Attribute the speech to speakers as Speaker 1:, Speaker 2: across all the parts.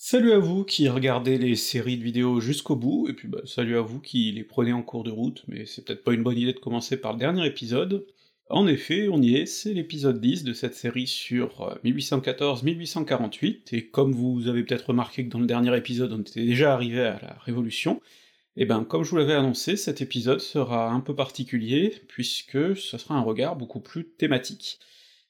Speaker 1: Salut à vous qui regardez les séries de vidéos jusqu'au bout, et puis bah, salut à vous qui les prenez en cours de route, mais c'est peut-être pas une bonne idée de commencer par le dernier épisode. En effet, on y est, c'est l'épisode 10 de cette série sur 1814-1848, euh, et comme vous avez peut-être remarqué que dans le dernier épisode on était déjà arrivé à la Révolution, et eh ben comme je vous l'avais annoncé, cet épisode sera un peu particulier, puisque ce sera un regard beaucoup plus thématique.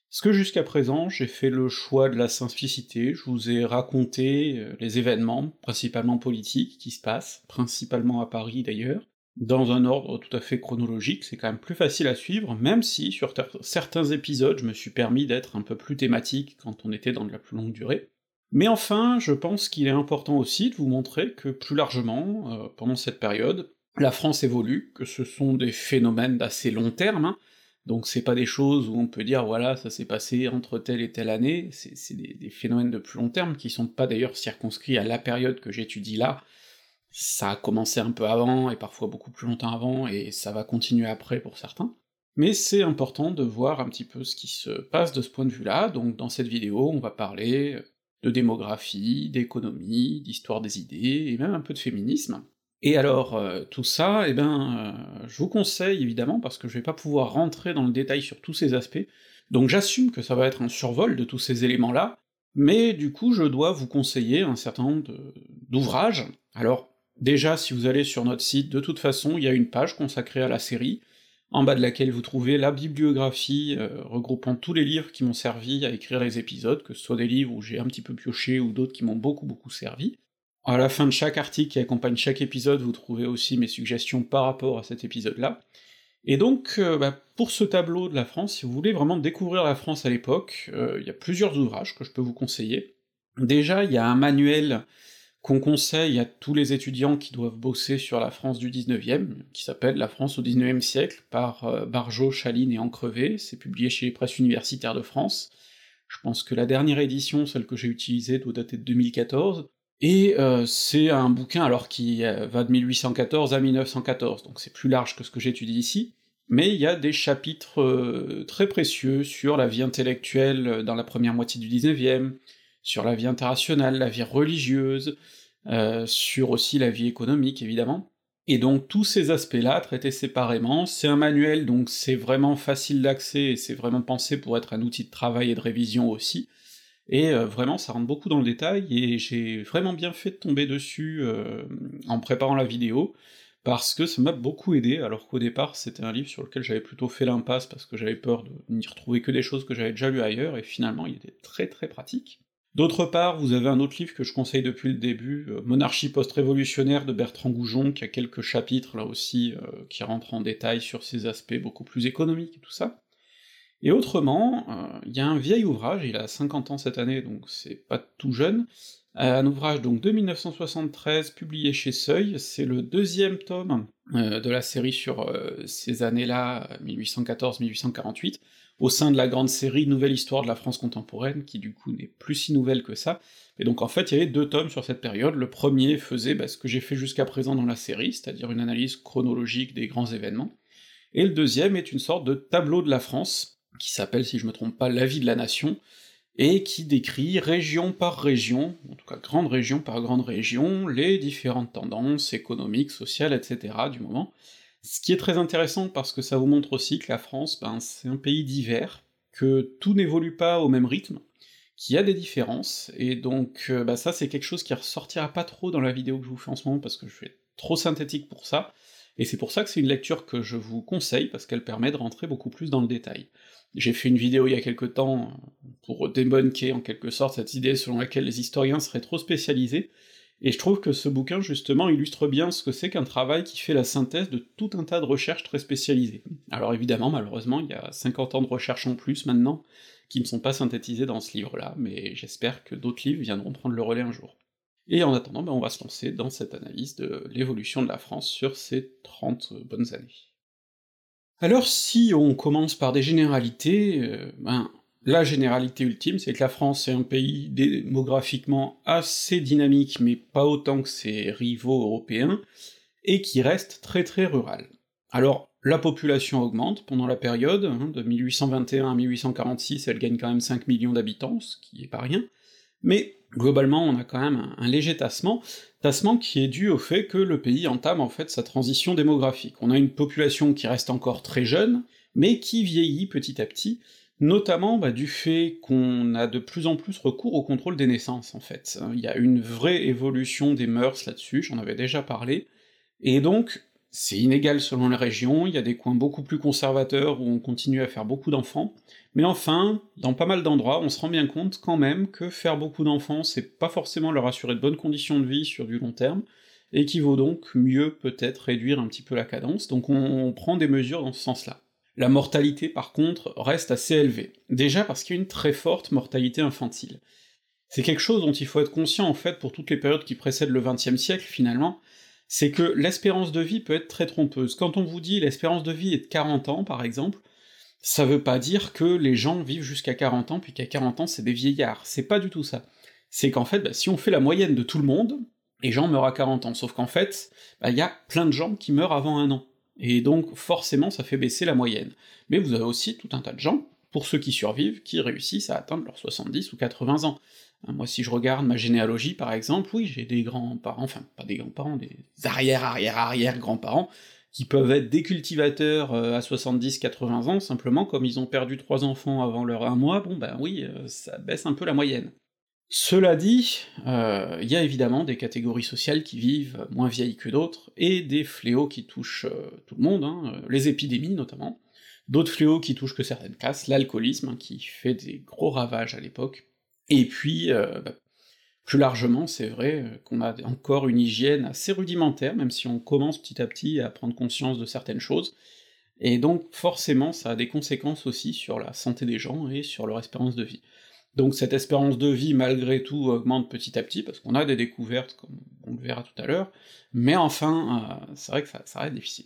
Speaker 1: Parce que jusqu'à présent, j'ai fait le choix de la simplicité, je vous ai raconté euh, les événements, principalement politiques, qui se passent, principalement à Paris d'ailleurs, dans un ordre tout à fait chronologique, c'est quand même plus facile à suivre, même si sur certains épisodes je me suis permis d'être un peu plus thématique quand on était dans de la plus longue durée. Mais enfin, je pense qu'il est important aussi de vous montrer que plus largement, euh, pendant cette période, la France évolue, que ce sont des phénomènes d'assez long terme, hein, donc c'est pas des choses où on peut dire voilà, ça s'est passé entre telle et telle année, c'est des, phénomènes de plus long terme qui sont pas d'ailleurs circonscrits à la période que j'étudie là, ça a commencé un peu avant, et parfois beaucoup plus longtemps avant, et ça va continuer après pour certains. Mais c'est important de voir un petit peu ce qui se passe de ce point de vue-là, donc dans cette vidéo, on va parler de démographie, d'économie, d'histoire des idées, et même un peu de féminisme. Et alors, euh, tout ça, eh ben, euh, je vous conseille évidemment, parce que je vais pas pouvoir rentrer dans le détail sur tous ces aspects, donc j'assume que ça va être un survol de tous ces éléments-là, mais du coup je dois vous conseiller un certain nombre d'ouvrages. Alors, déjà, si vous allez sur notre site, de toute façon, il y a une page consacrée à la série, en bas de laquelle vous trouvez la bibliographie euh, regroupant tous les livres qui m'ont servi à écrire les épisodes, que ce soit des livres où j'ai un petit peu pioché ou d'autres qui m'ont beaucoup beaucoup servi. À la fin de chaque article qui accompagne chaque épisode, vous trouvez aussi mes suggestions par rapport à cet épisode-là. Et donc, euh, bah, pour ce tableau de la France, si vous voulez vraiment découvrir la France à l'époque, euh, il y a plusieurs ouvrages que je peux vous conseiller. Déjà, il y a un manuel qu'on conseille à tous les étudiants qui doivent bosser sur la France du 19e, qui s'appelle La France au 19e siècle, par euh, Chaline et Ancrevé, c'est publié chez les presses universitaires de France. Je pense que la dernière édition, celle que j'ai utilisée, doit dater de 2014, et euh, c'est un bouquin alors qui euh, va de 1814 à 1914, donc c'est plus large que ce que j'étudie ici, mais il y a des chapitres euh, très précieux sur la vie intellectuelle dans la première moitié du 19e, sur la vie internationale, la vie religieuse, sur aussi la vie économique évidemment, et donc tous ces aspects-là traités séparément, c'est un manuel donc c'est vraiment facile d'accès et c'est vraiment pensé pour être un outil de travail et de révision aussi, et euh, vraiment ça rentre beaucoup dans le détail, et j'ai vraiment bien fait de tomber dessus euh, en préparant la vidéo, parce que ça m'a beaucoup aidé, alors qu'au départ c'était un livre sur lequel j'avais plutôt fait l'impasse parce que j'avais peur de n'y retrouver que des choses que j'avais déjà lues ailleurs, et finalement il était très très pratique. D'autre part, vous avez un autre livre que je conseille depuis le début, euh, Monarchie post-révolutionnaire de Bertrand Goujon, qui a quelques chapitres là aussi qui rentrent en détail sur ces aspects beaucoup plus économiques et tout ça. Et autrement, euh, il y a un vieil ouvrage, il a 50 ans cette année, donc c'est pas tout jeune, euh, un ouvrage donc de 1973, publié chez Seuil, c'est le deuxième tome euh, de la série sur ces années-là, 1814-1848, au sein de la grande série Nouvelle Histoire de la France contemporaine, qui du coup n'est plus si nouvelle que ça, et donc en fait il y avait deux tomes sur cette période, le premier faisait bah, ce que j'ai fait jusqu'à présent dans la série, c'est-à-dire une analyse chronologique des grands événements, et le deuxième est une sorte de tableau de la France, qui s'appelle, si je me trompe pas, La vie de la nation, et qui décrit région par région, en tout cas grande région par grande région, les différentes tendances économiques, sociales, etc. du moment. Ce qui est très intéressant parce que ça vous montre aussi que la France, ben, c'est un pays divers, que tout n'évolue pas au même rythme, qu'il y a des différences, et donc euh, bah ça c'est quelque chose qui ressortira pas trop dans la vidéo que je vous fais en ce moment parce que je suis trop synthétique pour ça, et c'est pour ça que c'est une lecture que je vous conseille, parce qu'elle permet de rentrer beaucoup plus dans le détail. J'ai fait une vidéo il y a quelque temps pour débunker en quelque sorte cette idée selon laquelle les historiens seraient trop spécialisés, et je trouve que ce bouquin justement illustre bien ce que c'est qu'un travail qui fait la synthèse de tout un tas de recherches très spécialisées. Alors évidemment, malheureusement, il y a 50 ans de recherche en plus maintenant, qui ne sont pas synthétisées dans ce livre-là, mais j'espère que d'autres livres viendront prendre le relais un jour. Et en attendant, ben on va se lancer dans cette analyse de l'évolution de la France sur ces 30 bonnes années. Alors si on commence par des généralités, euh, ben, la généralité ultime, c'est que la France est un pays démographiquement assez dynamique, mais pas autant que ses rivaux européens, et qui reste très très rural. Alors, la population augmente pendant la période, hein, de 1821 à 1846, elle gagne quand même 5 millions d'habitants, ce qui est pas rien, mais Globalement, on a quand même un, léger tassement, tassement qui est dû au fait que le pays entame en fait sa transition démographique. On a une population qui reste encore très jeune, mais qui vieillit petit à petit, notamment bah, du fait qu'on a de plus en plus recours au contrôle des naissances, en fait. Il y a une vraie évolution des mœurs là-dessus, j'en avais déjà parlé, et donc c'est inégal selon les régions, il y a des coins beaucoup plus conservateurs où on continue à faire beaucoup d'enfants, mais enfin, dans pas mal d'endroits, on se rend bien compte quand même que faire beaucoup d'enfants, c'est pas forcément leur assurer de bonnes conditions de vie sur du long terme, et qu'il vaut donc mieux peut-être réduire un petit peu la cadence, donc on prend des mesures dans ce sens-là. La mortalité, par contre, reste assez élevée. Déjà parce qu'il y a une très forte mortalité infantile. C'est quelque chose dont il faut être conscient, en fait, pour toutes les périodes qui précèdent le XXe siècle, finalement, c'est que l'espérance de vie peut être très trompeuse. Quand on vous dit l'espérance de vie est de 40 ans, par exemple, ça veut pas dire que les gens vivent jusqu'à 40 ans, puis qu'à 40 ans c'est des vieillards, c'est pas du tout ça. C'est qu'en fait, bah, si on fait la moyenne de tout le monde, les gens meurent à 40 ans, sauf qu'en fait, il bah, y a plein de gens qui meurent avant un an, et donc forcément ça fait baisser la moyenne. Mais vous avez aussi tout un tas de gens, pour ceux qui survivent, qui réussissent à atteindre leurs 70 ou 80 ans. Hein, moi, si je regarde ma généalogie, par exemple, oui, j'ai des grands-parents, enfin, pas des grands-parents, des arrière-arrière-arrière-grands-parents, qui peuvent être des cultivateurs euh, à 70-80 ans, simplement comme ils ont perdu trois enfants avant leur un mois, bon ben oui, euh, ça baisse un peu la moyenne. Cela dit, euh, il y a évidemment des catégories sociales qui vivent moins vieilles que d'autres, et des fléaux qui touchent tout le monde, hein, les épidémies notamment, d'autres fléaux qui touchent que certaines classes, l'alcoolisme, hein, qui fait des gros ravages à l'époque, et puis, euh, bah, plus largement, c'est vrai euh, qu'on a encore une hygiène assez rudimentaire, même si on commence petit à petit à prendre conscience de certaines choses, et donc forcément ça a des conséquences aussi sur la santé des gens et sur leur espérance de vie. Donc cette espérance de vie, malgré tout, augmente petit à petit, parce qu'on a des découvertes, comme on le verra tout à l'heure, mais enfin, euh, c'est vrai que ça, ça reste difficile.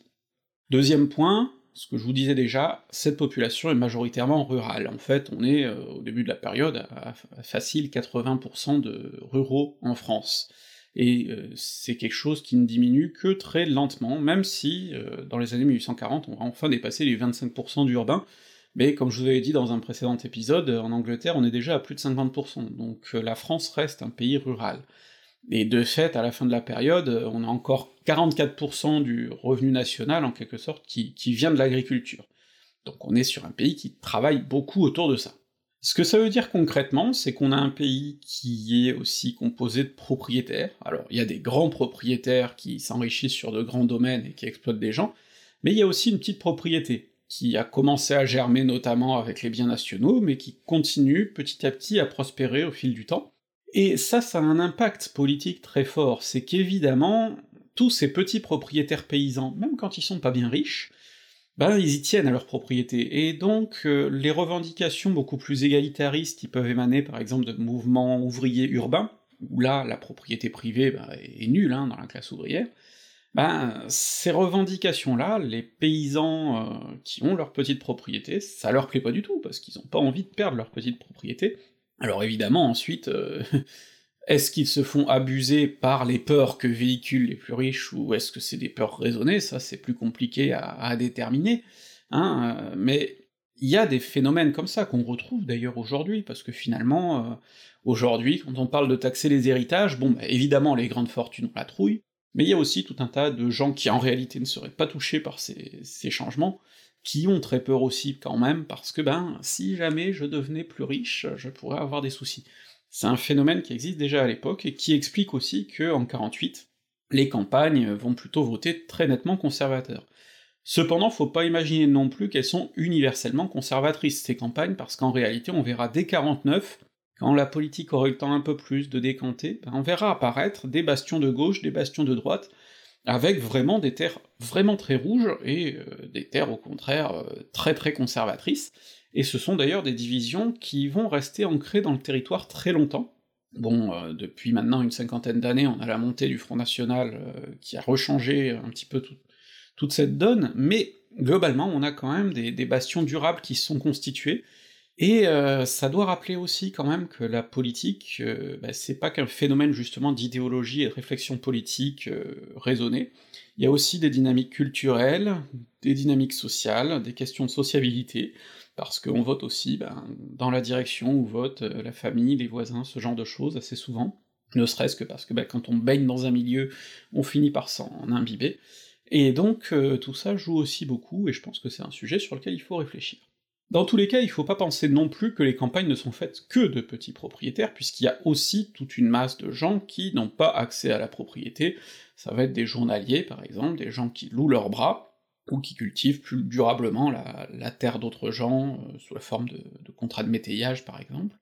Speaker 1: Deuxième point, ce que je vous disais déjà, cette population est majoritairement rurale. En fait, on est, euh, au début de la période, à, facile 80% de ruraux en France. Et euh, c'est quelque chose qui ne diminue que très lentement, même si, euh, dans les années 1840, on va enfin dépasser les 25% d'urbains, mais comme je vous avais dit dans un précédent épisode, en Angleterre, on est déjà à plus de 50%, donc la France reste un pays rural. Et de fait, à la fin de la période, on a encore 44% du revenu national, en quelque sorte, qui, vient de l'agriculture. Donc on est sur un pays qui travaille beaucoup autour de ça. Ce que ça veut dire concrètement, c'est qu'on a un pays qui est aussi composé de propriétaires. Alors, il y a des grands propriétaires qui s'enrichissent sur de grands domaines et qui exploitent des gens, mais il y a aussi une petite propriété, qui a commencé à germer notamment avec les biens nationaux, mais qui continue petit à petit à prospérer au fil du temps, et ça, ça a un impact politique très fort, c'est qu'évidemment, tous ces petits propriétaires paysans, même quand ils sont pas bien riches, ben ils y tiennent à leur propriété, et donc euh, les revendications beaucoup plus égalitaristes qui peuvent émaner par exemple de mouvements ouvriers urbains, où là la propriété privée ben, est nulle hein, dans la classe ouvrière, ben ces revendications-là, les paysans euh, qui ont leur petite propriété, ça leur plaît pas du tout, parce qu'ils ont pas envie de perdre leur petite propriété, alors évidemment, ensuite, euh, est-ce qu'ils se font abuser par les peurs que véhiculent les plus riches, ou est-ce que c'est des peurs raisonnées? Ça, c'est plus compliqué à, déterminer, hein, euh, mais il y a des phénomènes comme ça qu'on retrouve d'ailleurs aujourd'hui, parce que finalement, euh, aujourd'hui, quand on parle de taxer les héritages, bon, bah, évidemment, les grandes fortunes ont la trouille, mais il y a aussi tout un tas de gens qui en réalité ne seraient pas touchés par ces changements, qui ont très peur aussi quand même, parce que ben, si jamais je devenais plus riche, je pourrais avoir des soucis. C'est un phénomène qui existe déjà à l'époque, et qui explique aussi que en 48, les campagnes vont plutôt voter très nettement conservateurs. Cependant, faut pas imaginer non plus qu'elles sont universellement conservatrices, ces campagnes, parce qu'en réalité, on verra dès 49, quand la politique aura eu le temps un peu plus de décanter, ben on verra apparaître des bastions de gauche, des bastions de droite, avec vraiment des terres vraiment très rouges, et euh, des terres au contraire euh, très très conservatrices, et ce sont d'ailleurs des divisions qui vont rester ancrées dans le territoire très longtemps. Bon, euh, depuis maintenant une cinquantaine d'années, on a la montée du Front National qui a rechangé un petit peu toute cette donne, mais globalement on a quand même des, des bastions durables qui se sont constitués, et euh, ça doit rappeler aussi quand même que la politique, euh, bah, c'est pas qu'un phénomène justement d'idéologie et de réflexion politique euh, raisonnée, il y a aussi des dynamiques culturelles, des dynamiques sociales, des questions de sociabilité, parce qu'on vote aussi ben, dans la direction où vote la famille, les voisins, ce genre de choses assez souvent, ne serait-ce que parce que ben, quand on baigne dans un milieu, on finit par s'en imbiber, et donc tout ça joue aussi beaucoup, et je pense que c'est un sujet sur lequel il faut réfléchir. Dans tous les cas, il faut pas penser non plus que les campagnes ne sont faites que de petits propriétaires, puisqu'il y a aussi toute une masse de gens qui n'ont pas accès à la propriété, ça va être des journaliers par exemple, des gens qui louent leurs bras, ou qui cultivent plus durablement la, terre d'autres gens, euh, sous la forme de, contrats de métayage par exemple.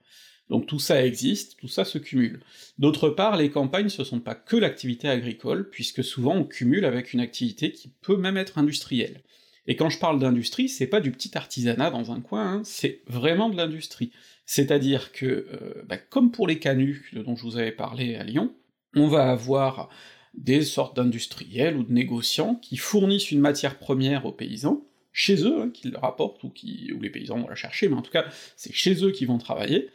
Speaker 1: Donc tout ça existe, tout ça se cumule. D'autre part, les campagnes, ce sont pas que l'activité agricole, puisque souvent on cumule avec une activité qui peut même être industrielle. Et quand je parle d'industrie, c'est pas du petit artisanat dans un coin, hein, c'est vraiment de l'industrie. C'est-à-dire que, euh, bah, comme pour les canuts dont je vous avais parlé à Lyon, on va avoir des sortes d'industriels ou de négociants qui fournissent une matière première aux paysans, chez eux, hein, qu'ils leur apportent, ou, qui, ou les paysans vont la chercher, mais en tout cas, c'est chez eux qu'ils vont travailler,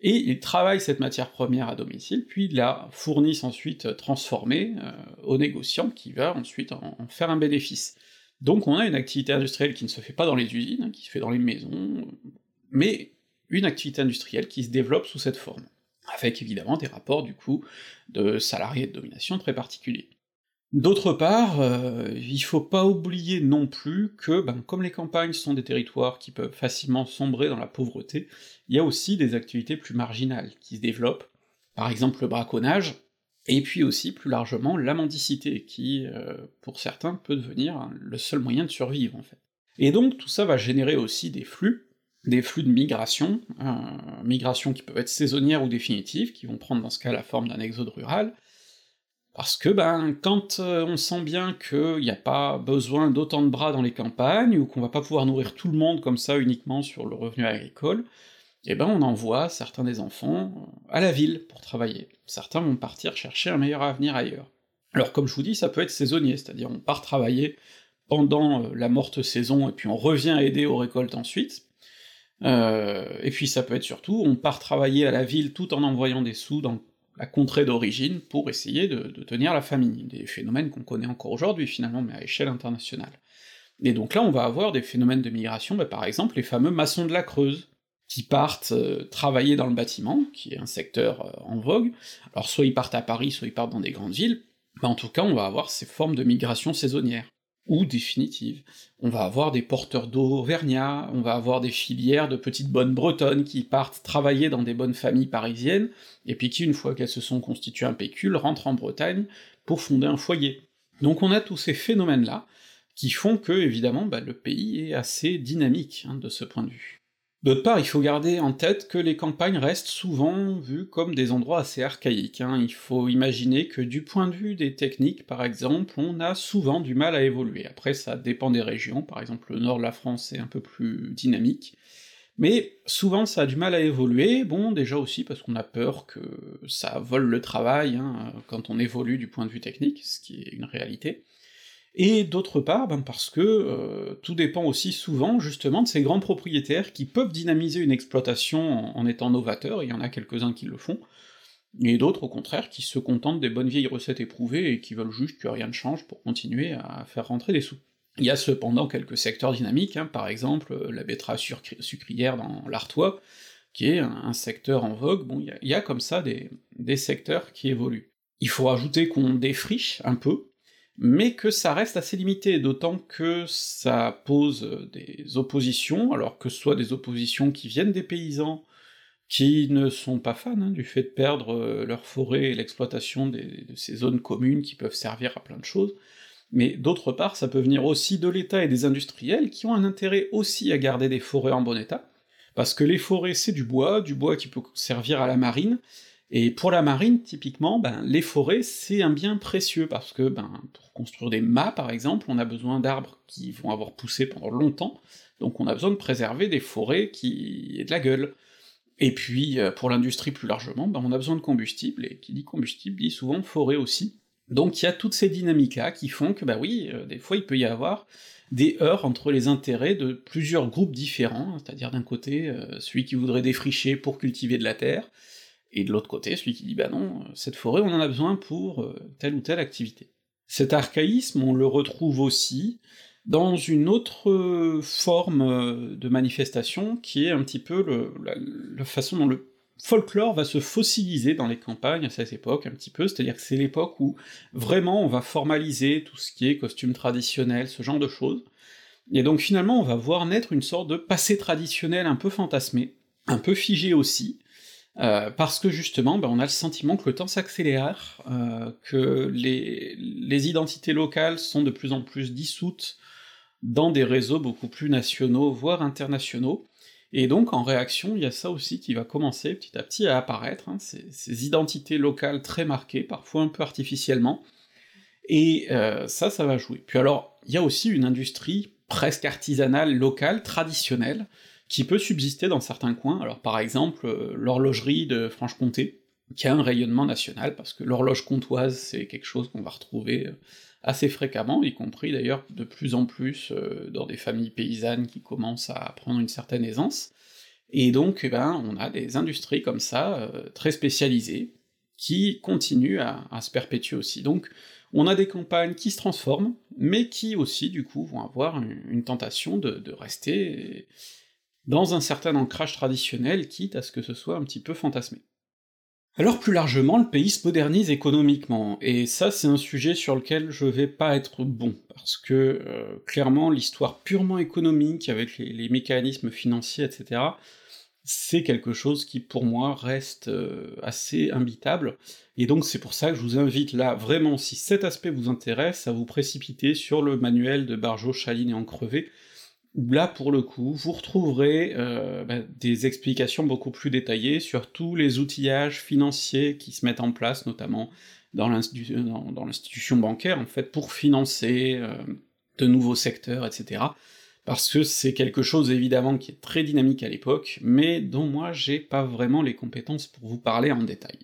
Speaker 1: et ils travaillent cette matière première à domicile, puis la fournissent ensuite transformée euh, aux négociants, qui va ensuite en faire un bénéfice. Donc on a une activité industrielle qui ne se fait pas dans les usines, hein, qui se fait dans les maisons, mais une activité industrielle qui se développe sous cette forme, avec évidemment des rapports du coup de salariés de domination très particuliers. D'autre part, euh, il faut pas oublier non plus que, ben, comme les campagnes sont des territoires qui peuvent facilement sombrer dans la pauvreté, il y a aussi des activités plus marginales qui se développent, par exemple le braconnage, et puis aussi, plus largement, la mendicité, qui, euh, pour certains, peut devenir le seul moyen de survivre, en fait. Et donc tout ça va générer aussi des flux, des flux de migration, euh, migration qui peuvent être saisonnières ou définitives, qui vont prendre dans ce cas la forme d'un exode rural, parce que ben quand euh, on sent bien qu'il n'y a pas besoin d'autant de bras dans les campagnes, ou qu'on va pas pouvoir nourrir tout le monde comme ça uniquement sur le revenu agricole, eh ben on envoie certains des enfants à la ville pour travailler. Certains vont partir chercher un meilleur avenir ailleurs. Alors comme je vous dis, ça peut être saisonnier, c'est-à-dire on part travailler pendant euh, la morte saison, et puis on revient aider aux récoltes ensuite, euh, et puis ça peut être surtout, on part travailler à la ville tout en envoyant des sous dans la contrée d'origine pour essayer de, tenir la famille, des phénomènes qu'on connaît encore aujourd'hui finalement, mais à échelle internationale. Et donc là on va avoir des phénomènes de migration, bah, par exemple les fameux maçons de la Creuse, qui partent euh, travailler dans le bâtiment, qui est un secteur euh, en vogue, alors soit ils partent à Paris, soit ils partent dans des grandes villes, mais en tout cas on va avoir ces formes de migration saisonnière, ou définitive. On va avoir des porteurs d'eau auvergnats, on va avoir des filières de petites bonnes bretonnes qui partent travailler dans des bonnes familles parisiennes, et puis qui, une fois qu'elles se sont constituées un pécule, rentrent en Bretagne pour fonder un foyer. Donc on a tous ces phénomènes-là, qui font que, évidemment, bah, le pays est assez dynamique hein, de ce point de vue. D'autre part, il faut garder en tête que les campagnes restent souvent vues comme des endroits assez archaïques, hein. il faut imaginer que du point de vue des techniques, par exemple, on a souvent du mal à évoluer. Après, ça dépend des régions, par exemple le nord de la France est un peu plus dynamique, mais souvent ça a du mal à évoluer, bon, déjà aussi parce qu'on a peur que ça vole le travail, hein, quand on évolue du point de vue technique, ce qui est une réalité, et d'autre part, ben parce que euh, tout dépend aussi souvent justement de ces grands propriétaires qui peuvent dynamiser une exploitation en, étant novateurs, il y en a quelques-uns qui le font, et d'autres au contraire qui se contentent des bonnes vieilles recettes éprouvées et qui veulent juste que rien ne change pour continuer à faire rentrer des sous. Il y a cependant quelques secteurs dynamiques, hein, par exemple la betterave sucrière dans l'Artois, qui est un, secteur en vogue, bon, il y, a, comme ça des, des secteurs qui évoluent. Il faut rajouter qu'on défriche un peu, mais que ça reste assez limité, d'autant que ça pose des oppositions, alors que ce soit des oppositions qui viennent des paysans, qui ne sont pas fans hein, du fait de perdre euh, leur forêt et l'exploitation de ces zones communes qui peuvent servir à plein de choses, mais d'autre part, ça peut venir aussi de l'État et des industriels qui ont un intérêt aussi à garder des forêts en bon état, parce que les forêts c'est du bois, du bois qui peut servir à la marine, et pour la marine, typiquement, ben, les forêts, c'est un bien précieux, parce que ben, pour construire des mâts, par exemple, on a besoin d'arbres qui vont avoir poussé pendant longtemps, donc on a besoin de préserver des forêts qui aient de la gueule. Et puis, euh, pour l'industrie plus largement, ben, on a besoin de combustible, et qui dit combustible dit souvent forêt aussi. Donc il y a toutes ces dynamiques-là qui font que, bah oui, euh, des fois il peut y avoir des heurts entre les intérêts de plusieurs groupes différents, c'est-à-dire d'un côté, euh, celui qui voudrait défricher pour cultiver de la terre, et de l'autre côté, celui qui dit bah non, cette forêt on en a besoin pour euh, telle ou telle activité. Cet archaïsme, on le retrouve aussi dans une autre forme de manifestation, qui est un petit peu le, la, façon dont le folklore va se fossiliser dans les campagnes à cette époque, un petit peu, c'est-à-dire que c'est l'époque où vraiment on va formaliser tout ce qui est costume traditionnel, ce genre de choses, et donc finalement on va voir naître une sorte de passé traditionnel un peu fantasmé, un peu figé aussi, euh, parce que justement, ben, on a le sentiment que le temps s'accélère, euh, que les, identités locales sont de plus en plus dissoutes dans des réseaux beaucoup plus nationaux, voire internationaux, et donc en réaction, il y a ça aussi qui va commencer petit à petit à apparaître, hein, ces, identités locales très marquées, parfois un peu artificiellement, et euh, ça, ça va jouer. Puis alors, il y a aussi une industrie presque artisanale, locale, traditionnelle, qui peut subsister dans certains coins, alors par exemple euh, l'horlogerie de Franche-Comté, qui a un rayonnement national, parce que l'horloge comtoise, c'est quelque chose qu'on va retrouver euh, assez fréquemment, y compris d'ailleurs de plus en plus euh, dans des familles paysannes qui commencent à prendre une certaine aisance, et donc eh ben, on a des industries comme ça, très spécialisées, qui continuent à, se perpétuer aussi. Donc on a des campagnes qui se transforment, mais qui aussi du coup vont avoir une, tentation de, de rester dans un certain ancrage traditionnel, quitte à ce que ce soit un petit peu fantasmé. Alors plus largement, le pays se modernise économiquement, et ça c'est un sujet sur lequel je vais pas être bon, parce que euh, clairement l'histoire purement économique, avec les, mécanismes financiers, etc., c'est quelque chose qui pour moi reste euh, assez imbitable, et donc c'est pour ça que je vous invite là, vraiment, si cet aspect vous intéresse, à vous précipiter sur le manuel de Barjot, Chaline et Encrevé, où là, pour le coup, vous retrouverez euh, bah, des explications beaucoup plus détaillées sur tous les outillages financiers qui se mettent en place, notamment dans l'institution bancaire, en fait, pour financer euh, de nouveaux secteurs, etc. Parce que c'est quelque chose, évidemment, qui est très dynamique à l'époque, mais dont moi j'ai pas vraiment les compétences pour vous parler en détail.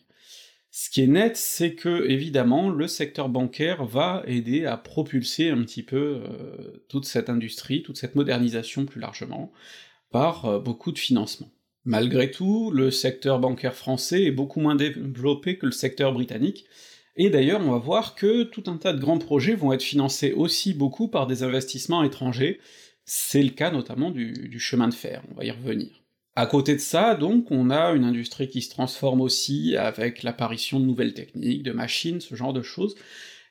Speaker 1: Ce qui est net, c'est que, évidemment, le secteur bancaire va aider à propulser un petit peu euh, toute cette industrie, toute cette modernisation plus largement, par euh, beaucoup de financement. Malgré tout, le secteur bancaire français est beaucoup moins développé que le secteur britannique, et d'ailleurs on va voir que tout un tas de grands projets vont être financés aussi beaucoup par des investissements étrangers, c'est le cas notamment du chemin de fer, on va y revenir. À côté de ça, donc, on a une industrie qui se transforme aussi avec l'apparition de nouvelles techniques, de machines, ce genre de choses,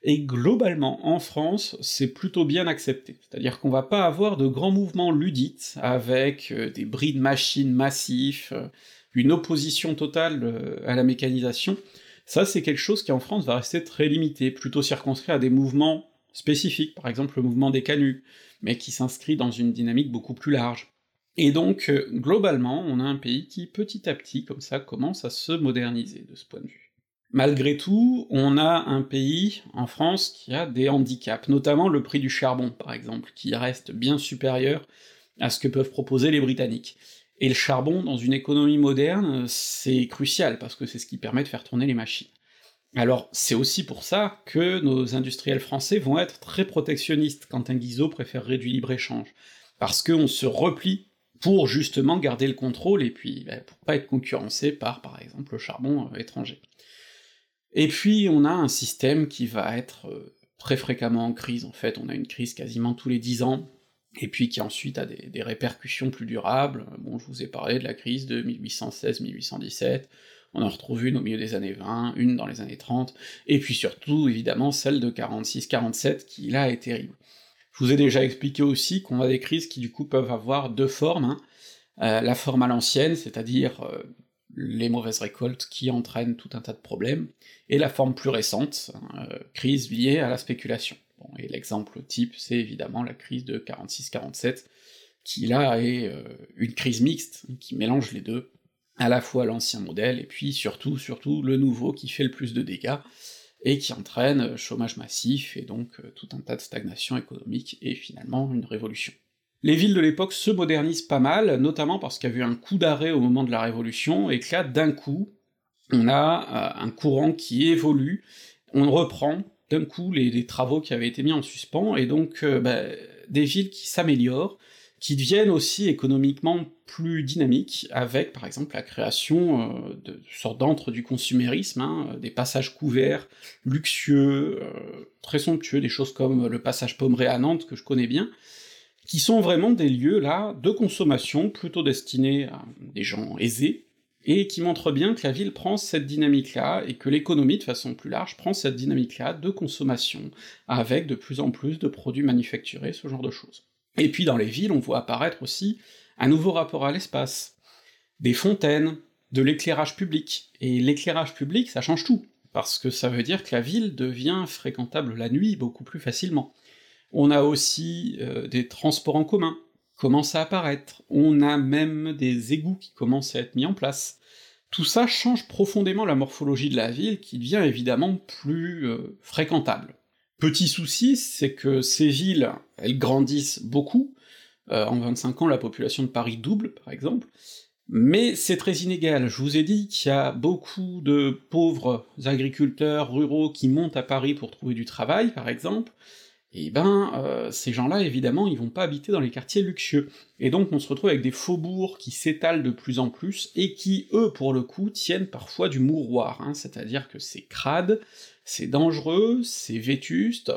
Speaker 1: et globalement, en France, c'est plutôt bien accepté. C'est-à-dire qu'on va pas avoir de grands mouvements ludites, avec euh, des bris de machines massifs, euh, une opposition totale euh, à la mécanisation, ça c'est quelque chose qui en France va rester très limité, plutôt circonscrit à des mouvements spécifiques, par exemple le mouvement des canuts, mais qui s'inscrit dans une dynamique beaucoup plus large. Et donc, euh, globalement, on a un pays qui, petit à petit, comme ça, commence à se moderniser de ce point de vue. Malgré tout, on a un pays, en France, qui a des handicaps, notamment le prix du charbon, par exemple, qui reste bien supérieur à ce que peuvent proposer les Britanniques. Et le charbon, dans une économie moderne, c'est crucial, parce que c'est ce qui permet de faire tourner les machines. Alors, c'est aussi pour ça que nos industriels français vont être très protectionnistes quand un Guizot préférerait du libre-échange, parce qu'on se replie pour justement garder le contrôle et puis bah, pour pas être concurrencé par, par exemple, le charbon euh, étranger. Et puis on a un système qui va être euh, très fréquemment en crise, en fait, on a une crise quasiment tous les dix ans, et puis qui ensuite a des, des, répercussions plus durables. Bon, je vous ai parlé de la crise de 1816-1817, on en retrouve une au milieu des années 20, une dans les années 30, et puis surtout, évidemment, celle de 46-47, qui là est terrible. Je vous ai déjà expliqué aussi qu'on a des crises qui du coup peuvent avoir deux formes, hein. euh, la forme à l'ancienne, c'est-à-dire euh, les mauvaises récoltes qui entraînent tout un tas de problèmes, et la forme plus récente, hein, euh, crise liée à la spéculation. Bon, et l'exemple type, c'est évidemment la crise de 46-47, qui là est une crise mixte, hein, qui mélange les deux, à la fois l'ancien modèle, et puis surtout, surtout, le nouveau qui fait le plus de dégâts, et qui entraîne euh, chômage massif, et donc euh, tout un tas de stagnation économique, et finalement une révolution. Les villes de l'époque se modernisent pas mal, notamment parce qu'il y a eu un coup d'arrêt au moment de la Révolution, et que là, d'un coup, on a euh, un courant qui évolue, on reprend d'un coup les, travaux qui avaient été mis en suspens, et donc bah, des villes qui s'améliorent, qui deviennent aussi économiquement plus dynamiques, avec par exemple la création euh, de sortes d'antres du consumérisme, hein, des passages couverts, luxueux, euh, très somptueux, des choses comme le passage Pommeret à Nantes, que je connais bien, qui sont vraiment des lieux là de consommation plutôt destinés à des gens aisés, et qui montrent bien que la ville prend cette dynamique-là, et que l'économie, de façon plus large, prend cette dynamique-là de consommation, avec de plus en plus de produits manufacturés, ce genre de choses. Et puis dans les villes, on voit apparaître aussi un nouveau rapport à l'espace, des fontaines, de l'éclairage public, et l'éclairage public, ça change tout, parce que ça veut dire que la ville devient fréquentable la nuit beaucoup plus facilement. On a aussi euh, des transports en commun, commencent à apparaître, on a même des égouts qui commencent à être mis en place. Tout ça change profondément la morphologie de la ville, qui devient évidemment plus euh, fréquentable. Petit souci, c'est que ces villes, elles grandissent beaucoup, euh, en 25 ans la population de Paris double, par exemple, mais c'est très inégal. Je vous ai dit qu'il y a beaucoup de pauvres agriculteurs ruraux qui montent à Paris pour trouver du travail, par exemple, et ben euh, ces gens-là, évidemment, ils vont pas habiter dans les quartiers luxueux. Et donc on se retrouve avec des faubourgs qui s'étalent de plus en plus, et qui, eux, pour le coup, tiennent parfois du mouroir, hein, c'est-à-dire que c'est crade, c'est dangereux, c'est vétuste,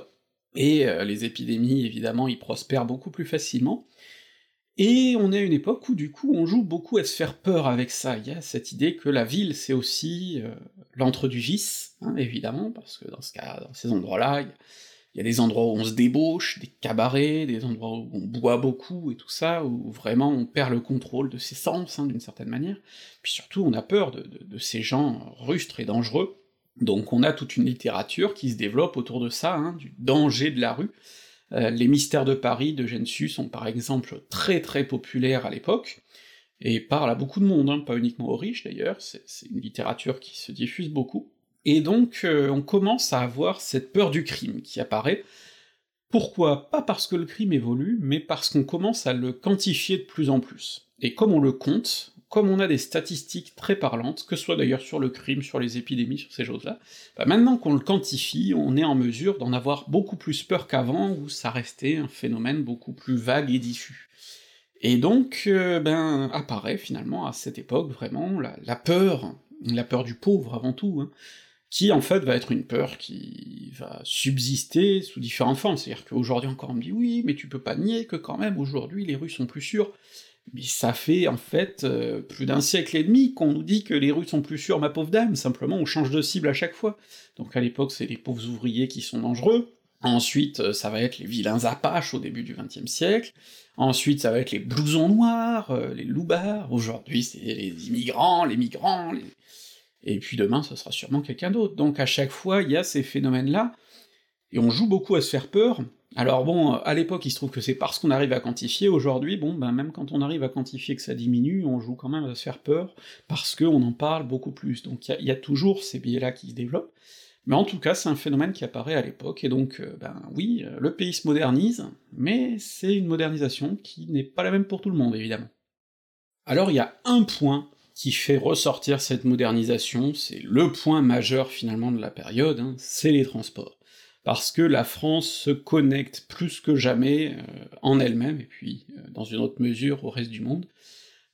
Speaker 1: et euh, les épidémies, évidemment, ils prospèrent beaucoup plus facilement, et on est à une époque où du coup on joue beaucoup à se faire peur avec ça, il y a cette idée que la ville c'est aussi euh, l'antre du vice, hein, évidemment, parce que dans ce cas, dans ces endroits-là, il y a des endroits où on se débauche, des cabarets, des endroits où on boit beaucoup et tout ça, où vraiment on perd le contrôle de ses sens, hein, d'une certaine manière, puis surtout on a peur de, ces gens rustres et dangereux, donc on a toute une littérature qui se développe autour de ça, hein, du danger de la rue. Euh, les mystères de Paris de Gensu sont par exemple très très populaires à l'époque, et parlent à beaucoup de monde, hein, pas uniquement aux riches d'ailleurs, c'est une littérature qui se diffuse beaucoup. Et donc euh, on commence à avoir cette peur du crime qui apparaît. Pourquoi? Pas parce que le crime évolue, mais parce qu'on commence à le quantifier de plus en plus. Et comme on le compte, comme on a des statistiques très parlantes, que ce soit d'ailleurs sur le crime, sur les épidémies, sur ces choses-là, bah maintenant qu'on le quantifie, on est en mesure d'en avoir beaucoup plus peur qu'avant, où ça restait un phénomène beaucoup plus vague et diffus. Et donc, euh, ben, apparaît finalement à cette époque vraiment la, peur, la peur du pauvre avant tout, hein, qui en fait va être une peur qui va subsister sous différentes formes, c'est-à-dire qu'aujourd'hui encore on me dit oui, mais tu peux pas nier que quand même aujourd'hui les rues sont plus sûres. Mais ça fait en fait euh, plus d'un siècle et demi qu'on nous dit que les rues sont plus sûres, ma pauvre dame, simplement on change de cible à chaque fois. Donc à l'époque c'est les pauvres ouvriers qui sont dangereux, ensuite euh, ça va être les vilains apaches au début du XXe siècle, ensuite ça va être les blousons noirs, euh, les loupards, aujourd'hui c'est les immigrants, les migrants, les et puis demain ce sera sûrement quelqu'un d'autre. Donc à chaque fois, il y a ces phénomènes-là, et on joue beaucoup à se faire peur. Alors bon, à l'époque, il se trouve que c'est parce qu'on arrive à quantifier, aujourd'hui, bon, ben même quand on arrive à quantifier que ça diminue, on joue quand même à se faire peur, parce qu'on en parle beaucoup plus. Donc il y, a toujours ces biais-là qui se développent, mais en tout cas, c'est un phénomène qui apparaît à l'époque, et donc, euh, ben oui, le pays se modernise, mais c'est une modernisation qui n'est pas la même pour tout le monde, évidemment. Alors il y a un point qui fait ressortir cette modernisation, c'est le point majeur finalement de la période, hein, c'est les transports. Parce que la France se connecte plus que jamais euh, en elle-même, et puis euh, dans une autre mesure au reste du monde,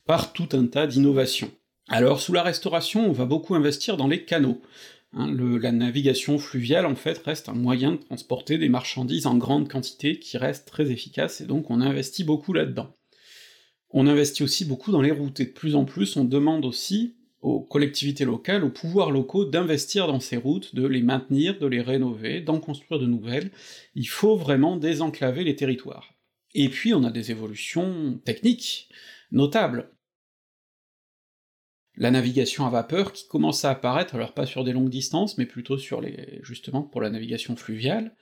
Speaker 1: par tout un tas d'innovations. Alors sous la Restauration, on va beaucoup investir dans les canaux. Hein, la navigation fluviale en fait reste un moyen de transporter des marchandises en grande quantité qui reste très efficace, et donc on investit beaucoup là-dedans. On investit aussi beaucoup dans les routes, et de plus en plus on demande aussi aux collectivités locales, aux pouvoirs locaux d'investir dans ces routes, de les maintenir, de les rénover, d'en construire de nouvelles, il faut vraiment désenclaver les territoires. Et puis on a des évolutions techniques notables. La navigation à vapeur qui commence à apparaître, alors pas sur des longues distances, mais plutôt sur les. justement pour la navigation fluviale,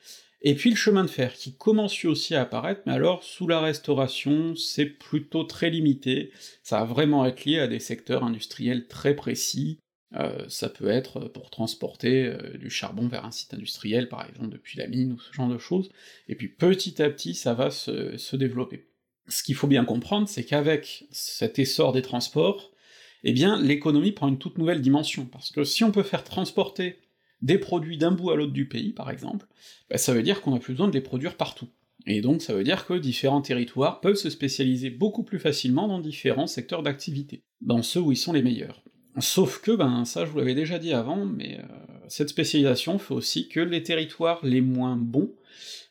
Speaker 1: et puis le chemin de fer, qui commence aussi à apparaître, mais alors sous la Restauration, c'est plutôt très limité, ça va vraiment être lié à des secteurs industriels très précis, euh, ça peut être pour transporter euh, du charbon vers un site industriel, par exemple depuis la mine, ou ce genre de choses, et puis petit à petit ça va se, se développer. Ce qu'il faut bien comprendre, c'est qu'avec cet essor des transports, eh bien l'économie prend une toute nouvelle dimension, parce que si on peut faire transporter des produits d'un bout à l'autre du pays, par exemple, bah, ça veut dire qu'on a plus besoin de les produire partout. Et donc ça veut dire que différents territoires peuvent se spécialiser beaucoup plus facilement dans différents secteurs d'activité, dans ceux où ils sont les meilleurs. Sauf que, ben ça je vous l'avais déjà dit avant, mais euh, cette spécialisation fait aussi que les territoires les moins bons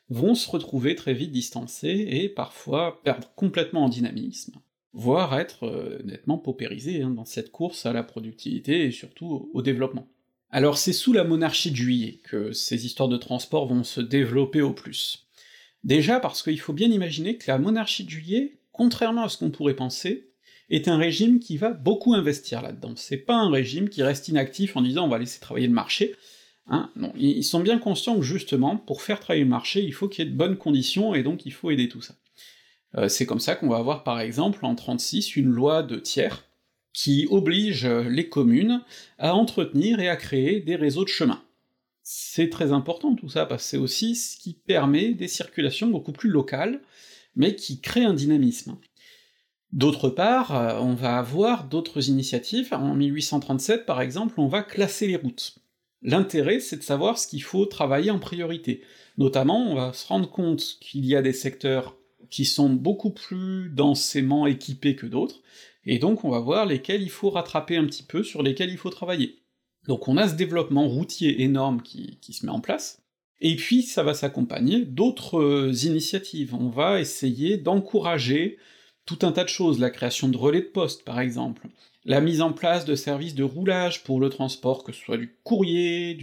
Speaker 1: vont se retrouver très vite distancés et parfois perdre complètement en dynamisme, voire être euh, nettement paupérisés hein, dans cette course à la productivité et surtout au développement. Alors c'est sous la monarchie de juillet que ces histoires de transport vont se développer au plus. Déjà parce qu'il faut bien imaginer que la monarchie de juillet, contrairement à ce qu'on pourrait penser, est un régime qui va beaucoup investir là-dedans. C'est pas un régime qui reste inactif en disant on va laisser travailler le marché, Hein, non, ils sont bien conscients que justement, pour faire travailler le marché, il faut qu'il y ait de bonnes conditions, et donc il faut aider tout ça. Euh, c'est comme ça qu'on va avoir par exemple en 36 une loi de tiers, qui oblige les communes à entretenir et à créer des réseaux de chemins. C'est très important tout ça, parce que c'est aussi ce qui permet des circulations beaucoup plus locales, mais qui crée un dynamisme. D'autre part, euh, on va avoir d'autres initiatives, en 1837 par exemple, on va classer les routes. L'intérêt, c'est de savoir ce qu'il faut travailler en priorité. Notamment, on va se rendre compte qu'il y a des secteurs qui sont beaucoup plus densément équipés que d'autres, et donc on va voir lesquels il faut rattraper un petit peu, sur lesquels il faut travailler. Donc on a ce développement routier énorme qui, se met en place, et puis ça va s'accompagner d'autres initiatives. On va essayer d'encourager tout un tas de choses, la création de relais de poste par exemple, la mise en place de services de roulage pour le transport, que ce soit du courrier,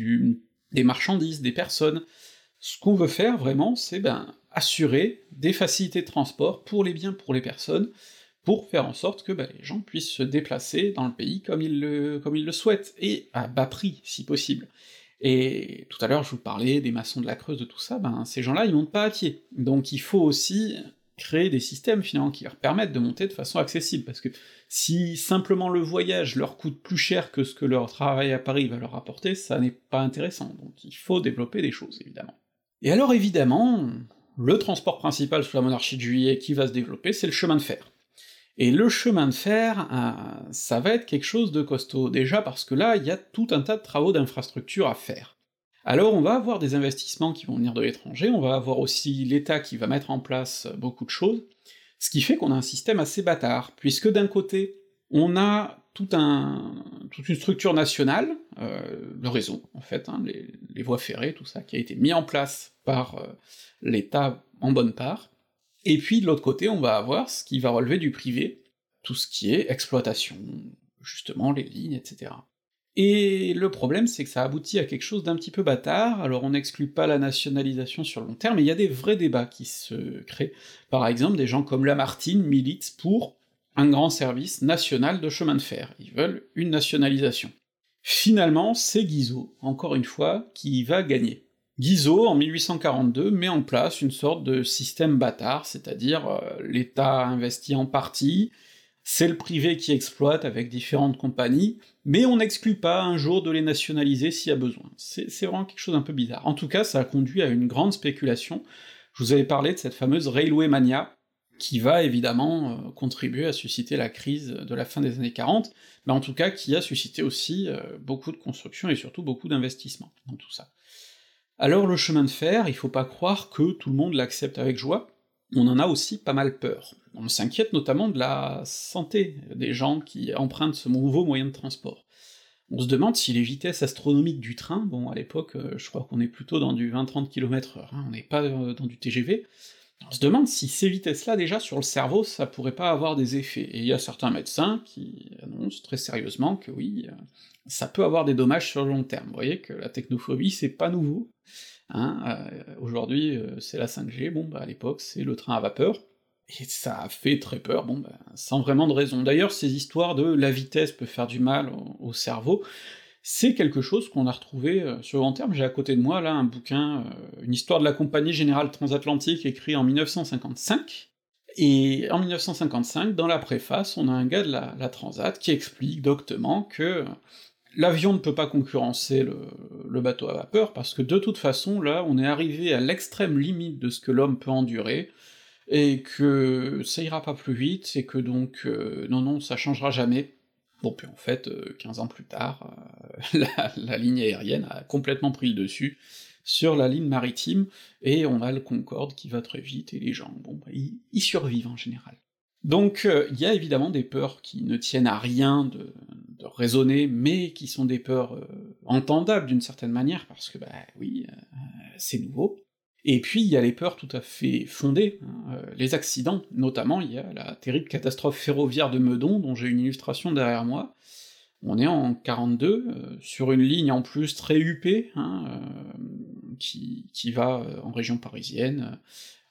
Speaker 1: des marchandises, des personnes. Ce qu'on veut faire vraiment, c'est ben assurer des facilités de transport pour les biens, pour les personnes, pour faire en sorte que ben, les gens puissent se déplacer dans le pays comme ils le, comme ils le souhaitent, et à bas prix, si possible. Et tout à l'heure, je vous parlais des maçons de la Creuse, de tout ça, ben ces gens-là, ils montent pas à pied. Donc il faut aussi créer des systèmes finalement qui leur permettent de monter de façon accessible, parce que si simplement le voyage leur coûte plus cher que ce que leur travail à Paris va leur apporter, ça n'est pas intéressant, donc il faut développer des choses, évidemment. Et alors évidemment, le transport principal sous la monarchie de juillet qui va se développer, c'est le chemin de fer. Et le chemin de fer, euh, ça va être quelque chose de costaud, déjà parce que là, il y a tout un tas de travaux d'infrastructure à faire. Alors on va avoir des investissements qui vont venir de l'étranger, on va avoir aussi l'État qui va mettre en place beaucoup de choses, ce qui fait qu'on a un système assez bâtard, puisque d'un côté, on a toute une structure nationale, euh, le réseau, en fait, hein, les, voies ferrées, tout ça, qui a été mis en place par euh, l'État en bonne part, et puis de l'autre côté, on va avoir ce qui va relever du privé, tout ce qui est exploitation, justement les lignes, etc. Et le problème, c'est que ça aboutit à quelque chose d'un petit peu bâtard, alors on n'exclut pas la nationalisation sur le long terme, mais il y a des vrais débats qui se créent. Par exemple, des gens comme Lamartine militent pour un grand service national de chemin de fer, ils veulent une nationalisation. Finalement, c'est Guizot, encore une fois, qui va gagner. Guizot, en 1842, met en place une sorte de système bâtard, c'est-à-dire euh, l'État investit en partie, c'est le privé qui exploite avec différentes compagnies, mais on n'exclut pas un jour de les nationaliser s'il y a besoin. C'est vraiment quelque chose d'un peu bizarre. En tout cas, ça a conduit à une grande spéculation. Je vous avais parlé de cette fameuse Railway Mania, qui va évidemment euh, contribuer à susciter la crise de la fin des années 40, mais en tout cas qui a suscité aussi euh, beaucoup de construction et surtout beaucoup d'investissements dans tout ça. Alors le chemin de fer, il faut pas croire que tout le monde l'accepte avec joie, on en a aussi pas mal peur. On s'inquiète notamment de la santé des gens qui empruntent ce nouveau moyen de transport. On se demande si les vitesses astronomiques du train, bon à l'époque euh, je crois qu'on est plutôt dans du 20-30 km/h, hein, on n'est pas euh, dans du TGV, on se demande si ces vitesses-là déjà sur le cerveau ça pourrait pas avoir des effets, et il y a certains médecins qui annoncent très sérieusement que oui, euh, ça peut avoir des dommages sur le long terme. Vous voyez que la technophobie c'est pas nouveau, Hein, euh, Aujourd'hui, euh, c'est la 5G, bon bah à l'époque c'est le train à vapeur, et ça a fait très peur, bon bah, sans vraiment de raison. D'ailleurs, ces histoires de la vitesse peut faire du mal au, cerveau, c'est quelque chose qu'on a retrouvé euh, sur le long terme. J'ai à côté de moi là un bouquin, une histoire de la Compagnie Générale Transatlantique écrit en 1955, et en 1955, dans la préface, on a un gars de la, Transat qui explique doctement que L'avion ne peut pas concurrencer le, bateau à vapeur, parce que de toute façon, là, on est arrivé à l'extrême limite de ce que l'homme peut endurer, et que ça ira pas plus vite, et que donc, euh, non non, ça changera jamais. Bon, puis en fait, 15 euh, ans plus tard, euh, la, ligne aérienne a complètement pris le dessus, sur la ligne maritime, et on a le Concorde qui va très vite, et les gens, bon, bah, ils, survivent en général. Donc euh, il y a évidemment des peurs qui ne tiennent à rien de, raisonner, mais qui sont des peurs entendables d'une certaine manière, parce que bah oui, c'est nouveau. Et puis il y a les peurs tout à fait fondées, hein, les accidents, notamment il y a la terrible catastrophe ferroviaire de Meudon, dont j'ai une illustration derrière moi, on est en 42, euh, sur une ligne en plus très huppée, hein, euh, qui, qui, va euh, en région parisienne,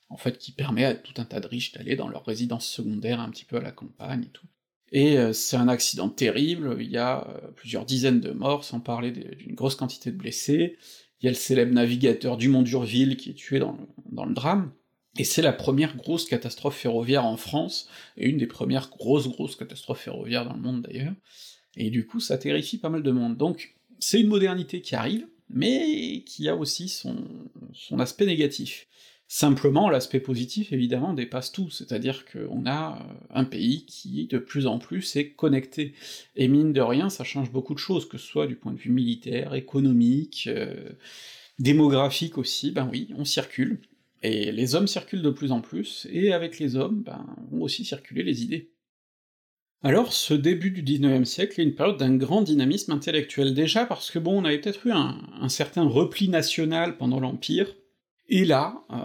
Speaker 1: en fait qui permet à tout un tas de riches d'aller dans leur résidence secondaire un petit peu à la campagne et tout. Et c'est un accident terrible, il y a plusieurs dizaines de morts, sans parler d'une grosse quantité de blessés, il y a le célèbre navigateur Dumont d'Urville qui est tué dans le drame, et c'est la première grosse catastrophe ferroviaire en France, et une des premières grosses grosses catastrophes ferroviaires dans le monde d'ailleurs, et du coup ça terrifie pas mal de monde. Donc c'est une modernité qui arrive, mais qui a aussi son aspect négatif. Simplement, l'aspect positif, évidemment, dépasse tout, c'est-à-dire qu'on a euh, un pays qui, de plus en plus, est connecté. Et mine de rien, ça change beaucoup de choses, que ce soit du point de vue militaire, économique, euh, démographique aussi, ben oui, on circule, et les hommes circulent de plus en plus, et avec les hommes, ben, vont aussi circuler les idées. Alors, ce début du XIXe siècle est une période d'un grand dynamisme intellectuel, déjà parce que bon, on avait peut-être eu un, certain repli national pendant l'Empire, et là, euh,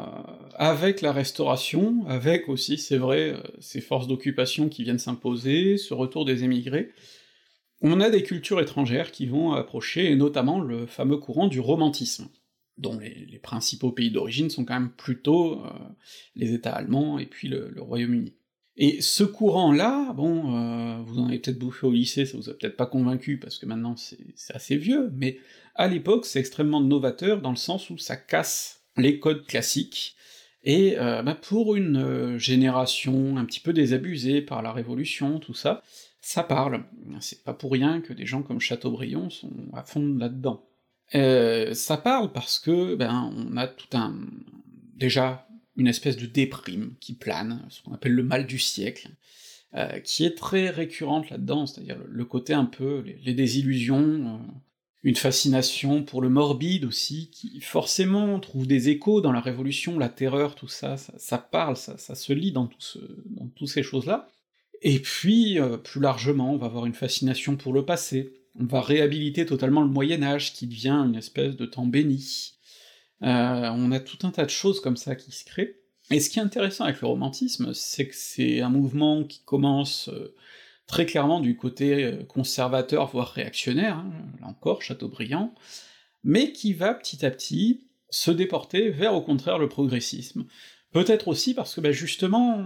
Speaker 1: avec la Restauration, avec aussi, c'est vrai, euh, ces forces d'occupation qui viennent s'imposer, ce retour des émigrés, on a des cultures étrangères qui vont approcher, et notamment le fameux courant du romantisme, dont les, principaux pays d'origine sont quand même plutôt euh, les États allemands et puis le Royaume-Uni. Et ce courant-là, bon, vous en avez peut-être bouffé au lycée, ça vous a peut-être pas convaincu, parce que maintenant c'est assez vieux, mais à l'époque c'est extrêmement novateur dans le sens où ça casse les codes classiques, et euh, bah pour une euh, génération un petit peu désabusée par la Révolution, tout ça, ça parle. C'est pas pour rien que des gens comme Chateaubriand sont à fond là-dedans. ça parle parce que, ben, on a tout un... déjà une espèce de déprime qui plane, ce qu'on appelle le mal du siècle, euh, qui est très récurrente là-dedans, c'est-à-dire le, côté un peu, les, désillusions, euh, une fascination pour le morbide aussi, qui forcément trouve des échos dans la Révolution, la terreur, tout ça, ça, parle, ça, se lit dans, toutes ces choses-là. Et puis, euh, plus largement, on va avoir une fascination pour le passé, on va réhabiliter totalement le Moyen Âge, qui devient une espèce de temps béni, euh, on a tout un tas de choses comme ça qui se créent. Et ce qui est intéressant avec le romantisme, c'est que c'est un mouvement qui commence euh, très clairement du côté euh, conservateur, voire réactionnaire, hein, là encore, Chateaubriand, mais qui va petit à petit se déporter vers au contraire le progressisme. Peut-être aussi parce que bah, justement,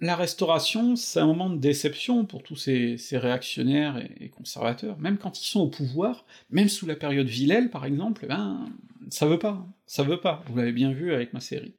Speaker 1: la restauration, c'est un moment de déception pour tous ces, réactionnaires et, conservateurs, même quand ils sont au pouvoir, même sous la période Villèle par exemple, ben ça veut pas, ça veut pas, vous l'avez bien vu avec ma série.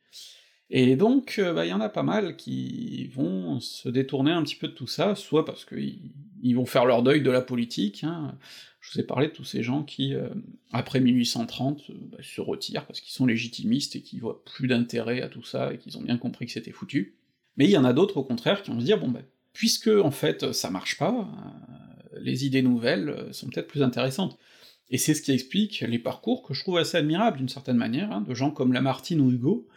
Speaker 1: Et donc, euh, bah, il y en a pas mal qui vont se détourner un petit peu de tout ça, soit parce qu'ils vont faire leur deuil de la politique, hein. je vous ai parlé de tous ces gens qui, euh, après 1830, euh, bah, se retirent parce qu'ils sont légitimistes et qui voient plus d'intérêt à tout ça, et qu'ils ont bien compris que c'était foutu. Mais il y en a d'autres, au contraire, qui vont se dire, bon ben, puisque, en fait, ça marche pas, les idées nouvelles sont peut-être plus intéressantes. Et c'est ce qui explique les parcours que je trouve assez admirables d'une certaine manière, hein, de gens comme Lamartine ou Hugo,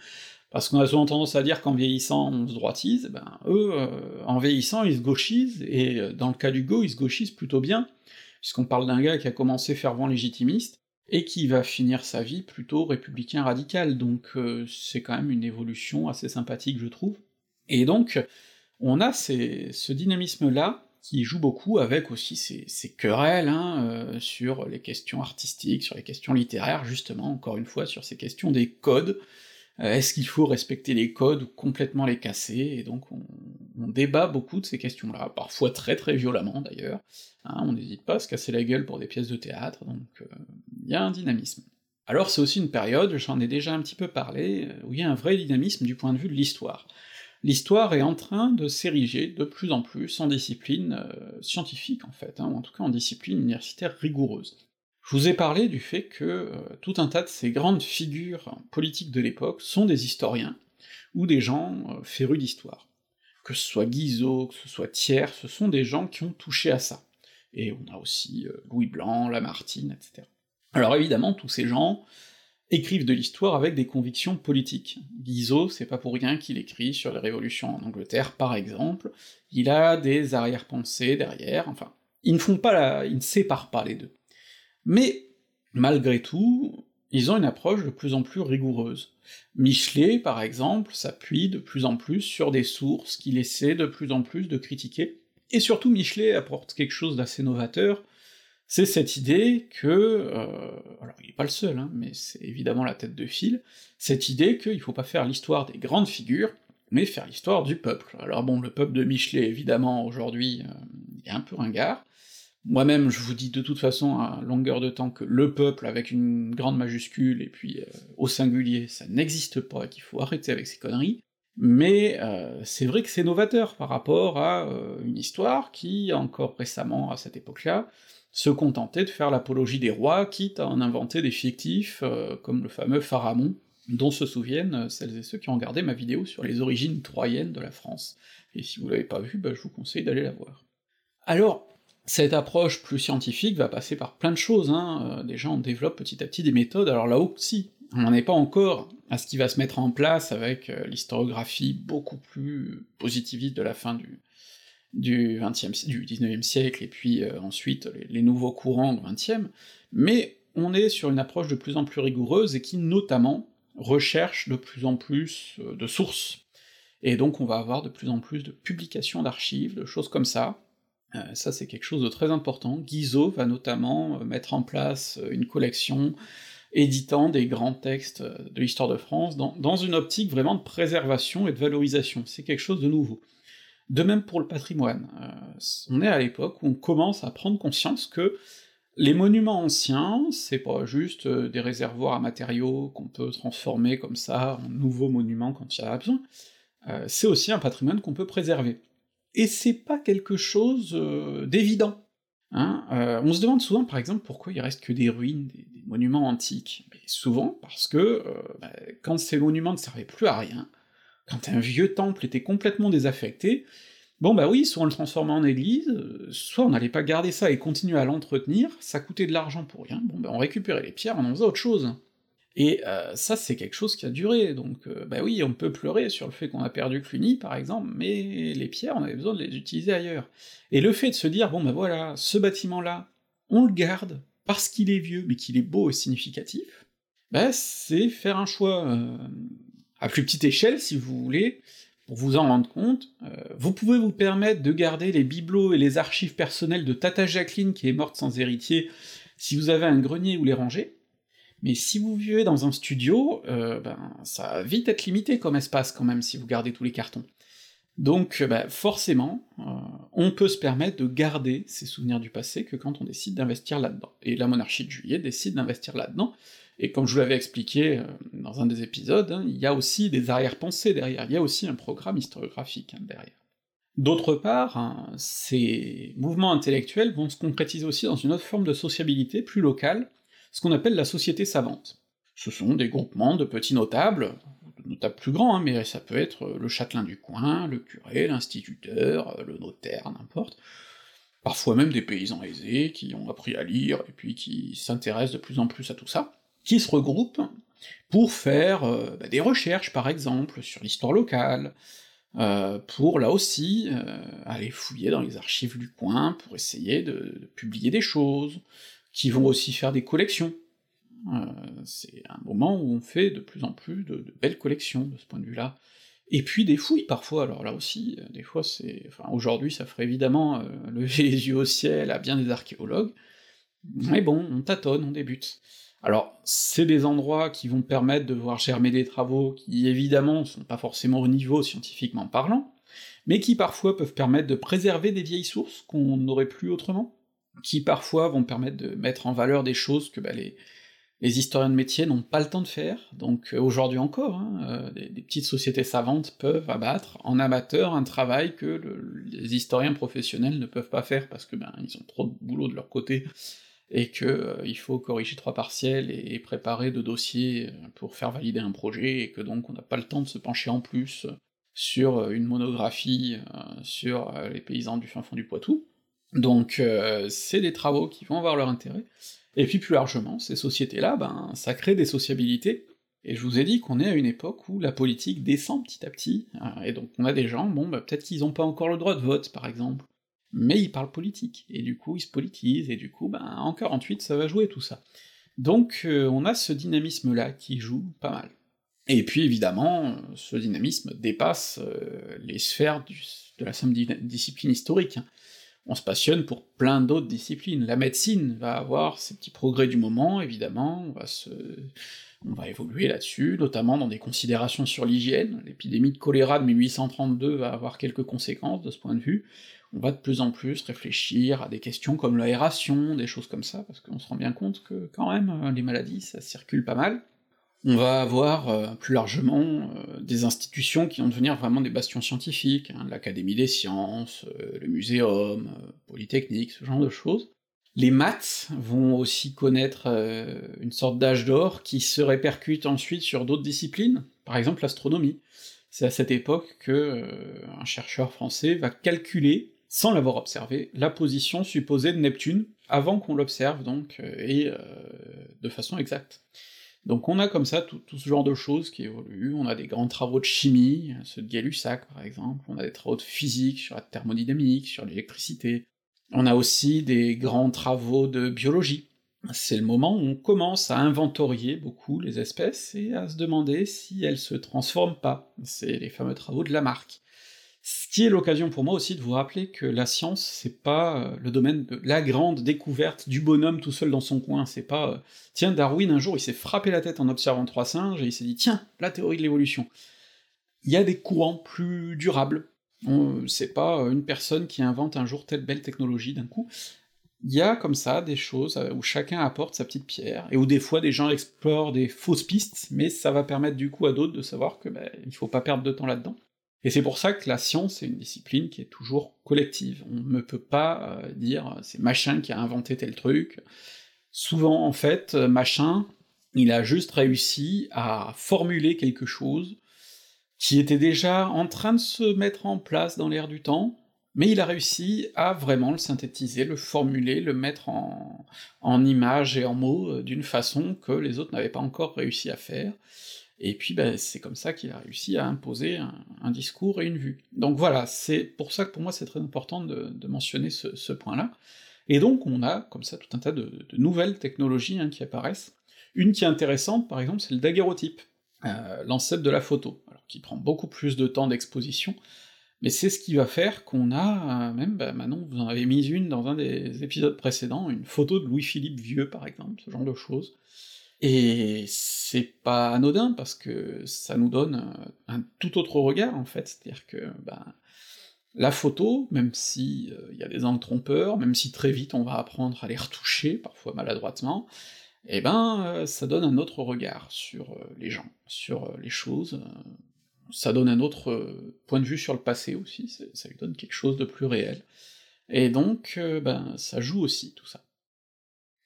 Speaker 1: parce qu'on a souvent tendance à dire qu'en vieillissant on se droitise, ben eux, euh, en vieillissant ils se gauchisent, et euh, dans le cas d'Hugo, ils se gauchisent plutôt bien, puisqu'on parle d'un gars qui a commencé fervent légitimiste, et qui va finir sa vie plutôt républicain radical, donc euh, c'est quand même une évolution assez sympathique je trouve. Et donc, on a ce dynamisme-là, qui joue beaucoup avec aussi ces, querelles hein, euh, sur les questions artistiques, sur les questions littéraires, justement, encore une fois, sur ces questions des codes. Euh, est-ce qu'il faut respecter les codes ou complètement les casser? Et donc on, débat beaucoup de ces questions-là, parfois très très violemment d'ailleurs, hein, on n'hésite pas à se casser la gueule pour des pièces de théâtre, donc euh, il y a un dynamisme. Alors c'est aussi une période, j'en ai déjà un petit peu parlé, où il y a un vrai dynamisme du point de vue de l'histoire l'histoire est en train de s'ériger de plus en plus en discipline euh, scientifique en fait, hein, ou en tout cas en discipline universitaire rigoureuse. Je vous ai parlé du fait que euh, tout un tas de ces grandes figures politiques de l'époque sont des historiens, ou des gens euh, férus d'histoire. Que ce soit Guizot, que ce soit Thiers, ce sont des gens qui ont touché à ça. Et on a aussi Louis Blanc, Lamartine, etc. Alors évidemment, tous ces gens écrivent de l'histoire avec des convictions politiques. Guizot, c'est pas pour rien qu'il écrit sur les révolutions en Angleterre, par exemple, il a des arrière-pensées derrière, enfin, ils ne font pas la... ils ne séparent pas les deux. Mais, malgré tout, ils ont une approche de plus en plus rigoureuse. Michelet, par exemple, s'appuie de plus en plus sur des sources qu'il essaie de plus en plus de critiquer, et surtout Michelet apporte quelque chose d'assez novateur, c'est cette idée que, euh, alors il n'est pas le seul, hein, mais c'est évidemment la tête de file, cette idée qu'il faut pas faire l'histoire des grandes figures, mais faire l'histoire du peuple. Alors bon, le peuple de Michelet, évidemment, aujourd'hui, euh, est un peu ringard, moi-même, je vous dis de toute façon à longueur de temps que le peuple avec une grande majuscule et puis euh, au singulier, ça n'existe pas, qu'il faut arrêter avec ces conneries, mais euh, c'est vrai que c'est novateur par rapport à euh, une histoire qui, encore récemment à cette époque-là, se contentait de faire l'apologie des rois, quitte à en inventer des fictifs, comme le fameux Pharamond, dont se souviennent celles et ceux qui ont regardé ma vidéo sur les origines troyennes de la France. Et si vous l'avez pas vu, bah, je vous conseille d'aller la voir. Alors, cette approche plus scientifique va passer par plein de choses, hein. Euh, déjà on développe petit à petit des méthodes, alors là aussi, on n'en est pas encore à ce qui va se mettre en place avec euh, l'historiographie beaucoup plus positiviste de la fin du, du 20e, du 19e siècle, et puis euh, ensuite les, les, nouveaux courants du 20e, mais on est sur une approche de plus en plus rigoureuse et qui notamment recherche de plus en plus de sources. Et donc on va avoir de plus en plus de publications d'archives, de choses comme ça, euh, ça c'est quelque chose de très important. Guizot va notamment euh, mettre en place euh, une collection éditant des grands textes de l'histoire de France dans, dans, une optique vraiment de préservation et de valorisation, c'est quelque chose de nouveau. De même pour le patrimoine, on est à l'époque où on commence à prendre conscience que les monuments anciens, c'est pas juste des réservoirs à matériaux qu'on peut transformer comme ça en nouveaux monuments quand il y en a besoin, c'est aussi un patrimoine qu'on peut préserver et c'est pas quelque chose euh, d'évident. Hein euh, on se demande souvent, par exemple, pourquoi il reste que des ruines, des, monuments antiques. Mais souvent parce que euh, bah, quand ces monuments ne servaient plus à rien, quand un vieux temple était complètement désaffecté, bon bah oui, soit on le transformait en église, soit on n'allait pas garder ça et continuer à l'entretenir, ça coûtait de l'argent pour rien, bon bah on récupérait les pierres, on en faisait autre chose. Et euh, ça, c'est quelque chose qui a duré, donc euh, bah oui, on peut pleurer sur le fait qu'on a perdu Cluny, par exemple, mais les pierres, on avait besoin de les utiliser ailleurs. Et le fait de se dire, bon bah voilà, ce bâtiment-là, on le garde, parce qu'il est vieux, mais qu'il est beau et significatif, bah c'est faire un choix euh, à plus petite échelle, si vous voulez, pour vous en rendre compte, vous pouvez vous permettre de garder les bibelots et les archives personnelles de Tata Jacqueline, qui est morte sans héritier, si vous avez un grenier où les ranger, mais si vous vivez dans un studio, euh, ben, ça va vite être limité comme espace quand même, si vous gardez tous les cartons. Donc ben, forcément, euh, on peut se permettre de garder ces souvenirs du passé que quand on décide d'investir là-dedans. Et la monarchie de juillet décide d'investir là-dedans, et comme je vous l'avais expliqué euh, dans un des épisodes, hein, il y a aussi des arrière-pensées derrière, il y a aussi un programme historiographique hein, derrière. D'autre part, hein, ces mouvements intellectuels vont se concrétiser aussi dans une autre forme de sociabilité plus locale, ce qu'on appelle la société savante. Ce sont des groupements de petits notables, de notables plus grands, hein, mais ça peut être le châtelain du coin, le curé, l'instituteur, le notaire, n'importe, parfois même des paysans aisés qui ont appris à lire et puis qui s'intéressent de plus en plus à tout ça, qui se regroupent pour faire euh, bah, des recherches, par exemple, sur l'histoire locale, euh, pour là aussi euh, aller fouiller dans les archives du coin pour essayer de, de publier des choses, qui vont aussi faire des collections. Euh, c'est un moment où on fait de plus en plus de, belles collections de ce point de vue-là. Et puis des fouilles parfois, alors là aussi, euh, des fois c'est... Enfin aujourd'hui ça ferait évidemment euh, lever les yeux au ciel à bien des archéologues, mais bon, on tâtonne, on débute. Alors, c'est des endroits qui vont permettre de voir germer des travaux qui évidemment sont pas forcément au niveau scientifiquement parlant, mais qui parfois peuvent permettre de préserver des vieilles sources qu'on n'aurait plus autrement qui parfois vont permettre de mettre en valeur des choses que bah, les, historiens de métier n'ont pas le temps de faire, donc euh, aujourd'hui encore, hein, euh, des, petites sociétés savantes peuvent abattre en amateur un travail que le, les historiens professionnels ne peuvent pas faire parce que ben ils ont trop de boulot de leur côté et que euh, il faut corriger trois partiels et, préparer deux dossiers pour faire valider un projet et que donc on n'a pas le temps de se pencher en plus sur une monographie sur les paysans du fin fond du Poitou. Donc euh, c'est des travaux qui vont avoir leur intérêt, Et puis plus largement, ces sociétés-là, ben, ça crée des sociabilités, et je vous ai dit qu'on est à une époque où la politique descend petit à petit, euh, et donc on a des gens, bon, bah, peut-être qu'ils ont pas encore le droit de vote, par exemple, mais ils parlent politique, et du coup ils se politisent, et du coup, ben, en 48, ça va jouer tout ça. Donc euh, on a ce dynamisme-là qui joue pas mal. Et puis évidemment, ce dynamisme dépasse les sphères de la simple discipline historique. Hein. On se passionne pour plein d'autres disciplines. La médecine va avoir ses petits progrès du moment, évidemment, on va se on va évoluer là-dessus, notamment dans des considérations sur l'hygiène. L'épidémie de choléra de 1832 va avoir quelques conséquences de ce point de vue. On va de plus en plus réfléchir à des questions comme l'aération, des choses comme ça, parce qu'on se rend bien compte que quand même, les maladies, ça circule pas mal. On va avoir euh, plus largement euh, des institutions qui vont devenir vraiment des bastions scientifiques, hein, l'Académie des sciences, le Muséum, Polytechnique, ce genre de choses. Les maths vont aussi connaître euh, une sorte d'âge d'or qui se répercute ensuite sur d'autres disciplines, par exemple l'astronomie. C'est à cette époque que euh, un chercheur français va calculer, sans l'avoir observé, la position supposée de Neptune, avant qu'on l'observe donc, euh, et de façon exacte. Donc on a comme ça tout, ce genre de choses qui évoluent, on a des grands travaux de chimie, ceux de Gay-Lussac par exemple, on a des travaux de physique sur la thermodynamique, sur l'électricité, on a aussi des grands travaux de biologie. C'est le moment où on commence à inventorier beaucoup les espèces et à se demander si elles se transforment pas. C'est les fameux travaux de Lamarck. Ce qui est l'occasion pour moi aussi de vous rappeler que la science, c'est pas euh, le domaine de la grande découverte du bonhomme tout seul dans son coin, c'est pas... Euh, tiens, Darwin, un jour, il s'est frappé la tête en observant trois singes, et il s'est dit, tiens, la théorie de l'évolution. Il y a des courants plus durables, c'est pas une personne qui invente un jour telle belle technologie d'un coup. Il y a comme ça des choses euh, où chacun apporte sa petite pierre, et où des fois des gens explorent des fausses pistes, mais ça va permettre du coup à d'autres de savoir que ben, il faut pas perdre de temps là-dedans. Et c'est pour ça que la science est une discipline qui est toujours collective. On ne peut pas euh, dire c'est machin qui a inventé tel truc. Souvent en fait, machin, il a juste réussi à formuler quelque chose qui était déjà en train de se mettre en place dans l'air du temps, mais il a réussi à vraiment le synthétiser, le formuler, le mettre en, images et en mots euh, d'une façon que les autres n'avaient pas encore réussi à faire, et puis ben, c'est comme ça qu'il a réussi à imposer un, discours et une vue. Donc voilà, c'est pour ça que pour moi c'est très important de, mentionner ce, point-là. Et donc on a comme ça tout un tas de, nouvelles technologies hein, qui apparaissent. Une qui est intéressante, par exemple, c'est le daguerreotype, euh, l'ancêtre de la photo qui prend beaucoup plus de temps d'exposition, mais c'est ce qui va faire qu'on a, euh, même, bah, Manon, vous en avez mis une dans un des épisodes précédents, une photo de Louis-Philippe vieux, par exemple, ce genre de choses. Et c'est pas anodin, parce que ça nous donne euh, un tout autre regard, en fait, c'est-à-dire que, ben, la photo, même si il euh, y a des angles trompeurs, même si très vite on va apprendre à les retoucher, parfois maladroitement, eh ben, ça donne un autre regard sur les gens, sur les choses, ça donne un autre euh, point de vue sur le passé aussi, ça lui donne quelque chose de plus réel. Et donc, euh, ben, ça joue aussi, tout ça.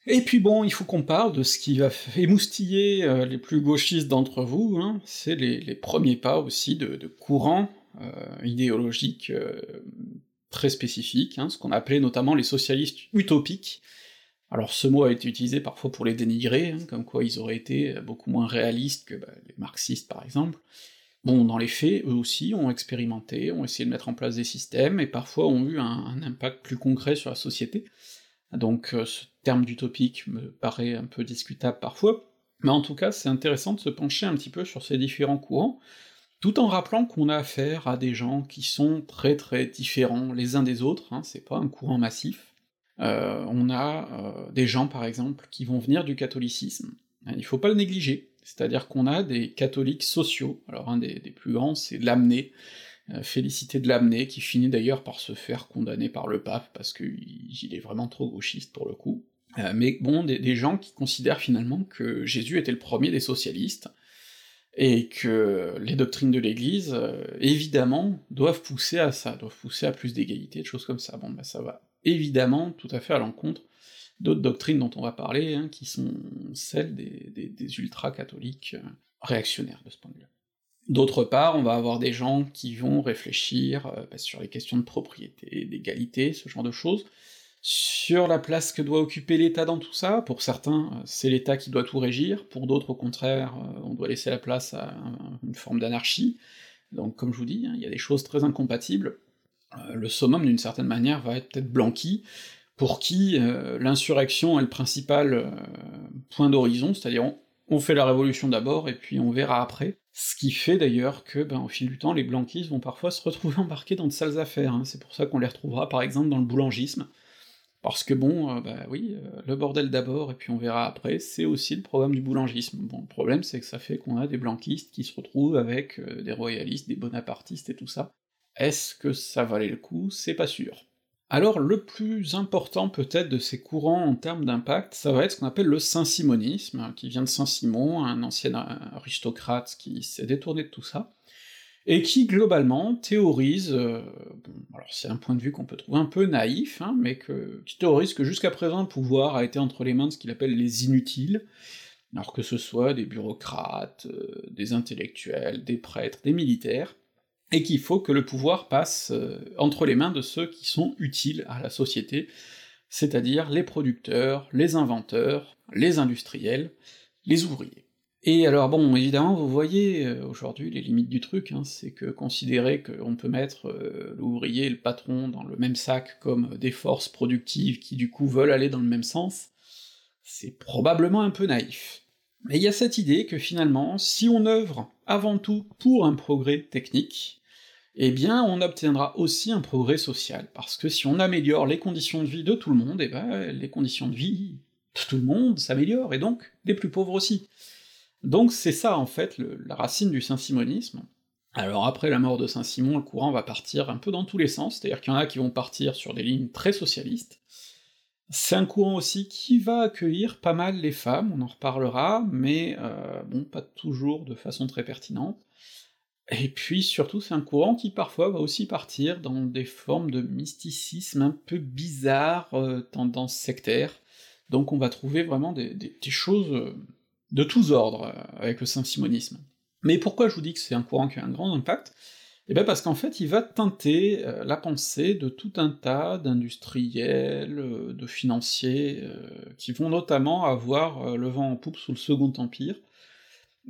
Speaker 1: Et puis bon, il faut qu'on parle de ce qui va émoustiller euh, les plus gauchistes d'entre vous, hein, c'est les, premiers pas aussi de, courants idéologiques très spécifiques, hein, ce qu'on appelait notamment les socialistes utopiques. Alors ce mot a été utilisé parfois pour les dénigrer, hein, comme quoi ils auraient été beaucoup moins réalistes que bah, les marxistes par exemple, Bon, dans les faits, eux aussi ont expérimenté, ont essayé de mettre en place des systèmes, et parfois ont eu un, impact plus concret sur la société. Donc euh, ce terme d'utopique me paraît un peu discutable parfois, mais en tout cas c'est intéressant de se pencher un petit peu sur ces différents courants, tout en rappelant qu'on a affaire à des gens qui sont très très différents les uns des autres, hein, c'est pas un courant massif. Euh, on a euh, des gens par exemple qui vont venir du catholicisme, il faut pas le négliger, c'est-à-dire qu'on a des catholiques sociaux, alors un des, plus grands c'est euh, Félicité de Lamné, qui finit d'ailleurs par se faire condamner par le pape, parce qu'il est vraiment trop gauchiste pour le coup, euh, mais bon, des, gens qui considèrent finalement que Jésus était le premier des socialistes, et que les doctrines de l'Église, euh, évidemment, doivent pousser à ça, doivent pousser à plus d'égalité, de choses comme ça. Bon, bah ça va évidemment tout à fait à l'encontre d'autres doctrines dont on va parler, hein, qui sont celles des, ultra-catholiques euh, réactionnaires de ce point de vue. D'autre part, on va avoir des gens qui vont réfléchir euh, bah, sur les questions de propriété, d'égalité, ce genre de choses, Sur la place que doit occuper l'État dans tout ça, pour certains, c'est l'État qui doit tout régir, pour d'autres, au contraire, on doit laisser la place à une forme d'anarchie. Donc comme je vous dis, hein, il y a des choses très incompatibles. le summum, d'une certaine manière, va être peut-être Blanqui, pour qui l'insurrection est le principal point d'horizon, c'est-à-dire fait la révolution d'abord, et puis on verra après. Ce qui fait d'ailleurs que, ben, au fil du temps, les blanquistes vont parfois se retrouver embarqués dans de sales affaires, hein. c'est pour ça qu'on les retrouvera par exemple dans le boulangisme, parce que bon, euh, bah oui, euh, le bordel d'abord, et puis on verra après, c'est aussi le problème du boulangisme. Bon, le problème c'est que ça fait qu'on a des blanquistes qui se retrouvent avec euh, des royalistes, des bonapartistes et tout ça. Est-ce que ça valait le coup? C'est pas sûr. Alors le plus important peut-être de ces courants en termes d'impact, ça va être ce qu'on appelle le saint-simonisme, qui vient de Saint-Simon, un ancien aristocrate qui s'est détourné de tout ça, et qui globalement théorise, euh, bon, alors c'est un point de vue qu'on peut trouver un peu naïf, hein, mais qui théorise que jusqu'à présent le pouvoir a été entre les mains de ce qu'il appelle les inutiles, alors que ce soit des bureaucrates, euh, des intellectuels, des prêtres, des militaires, et qu'il faut que le pouvoir passe euh, entre les mains de ceux qui sont utiles à la société, c'est-à-dire les producteurs, les inventeurs, les industriels, les ouvriers. Et alors bon, évidemment, vous voyez euh, aujourd'hui les limites du truc, hein, c'est que considérer qu'on peut mettre euh, l'ouvrier et le patron dans le même sac comme des forces productives qui du coup veulent aller dans le même sens, c'est probablement un peu naïf. Mais il y a cette idée que finalement, si on œuvre avant tout pour un progrès technique, eh bien on obtiendra aussi un progrès social, parce que si on améliore les conditions de vie de tout le monde, eh ben les conditions de vie de tout le monde s'améliorent, et donc des plus pauvres aussi. Donc c'est ça en fait la racine du saint-simonisme. Alors après la mort de Saint-Simon, le courant va partir un peu dans tous les sens, c'est-à-dire qu'il y en a qui vont partir sur des lignes très socialistes, c'est un courant aussi qui va accueillir pas mal les femmes, on en reparlera, mais euh, bon, pas toujours de façon très pertinente. Et puis surtout, c'est un courant qui parfois va aussi partir dans des formes de mysticisme un peu bizarres, euh, tendance sectaire, donc on va trouver vraiment des, choses euh, de tous ordres euh, avec le saint-simonisme. Mais pourquoi je vous dis que c'est un courant qui a un grand impact? Eh bien parce qu'en fait, il va teinter euh, la pensée de tout un tas d'industriels, euh, de financiers, qui vont notamment avoir le vent en poupe sous le Second Empire,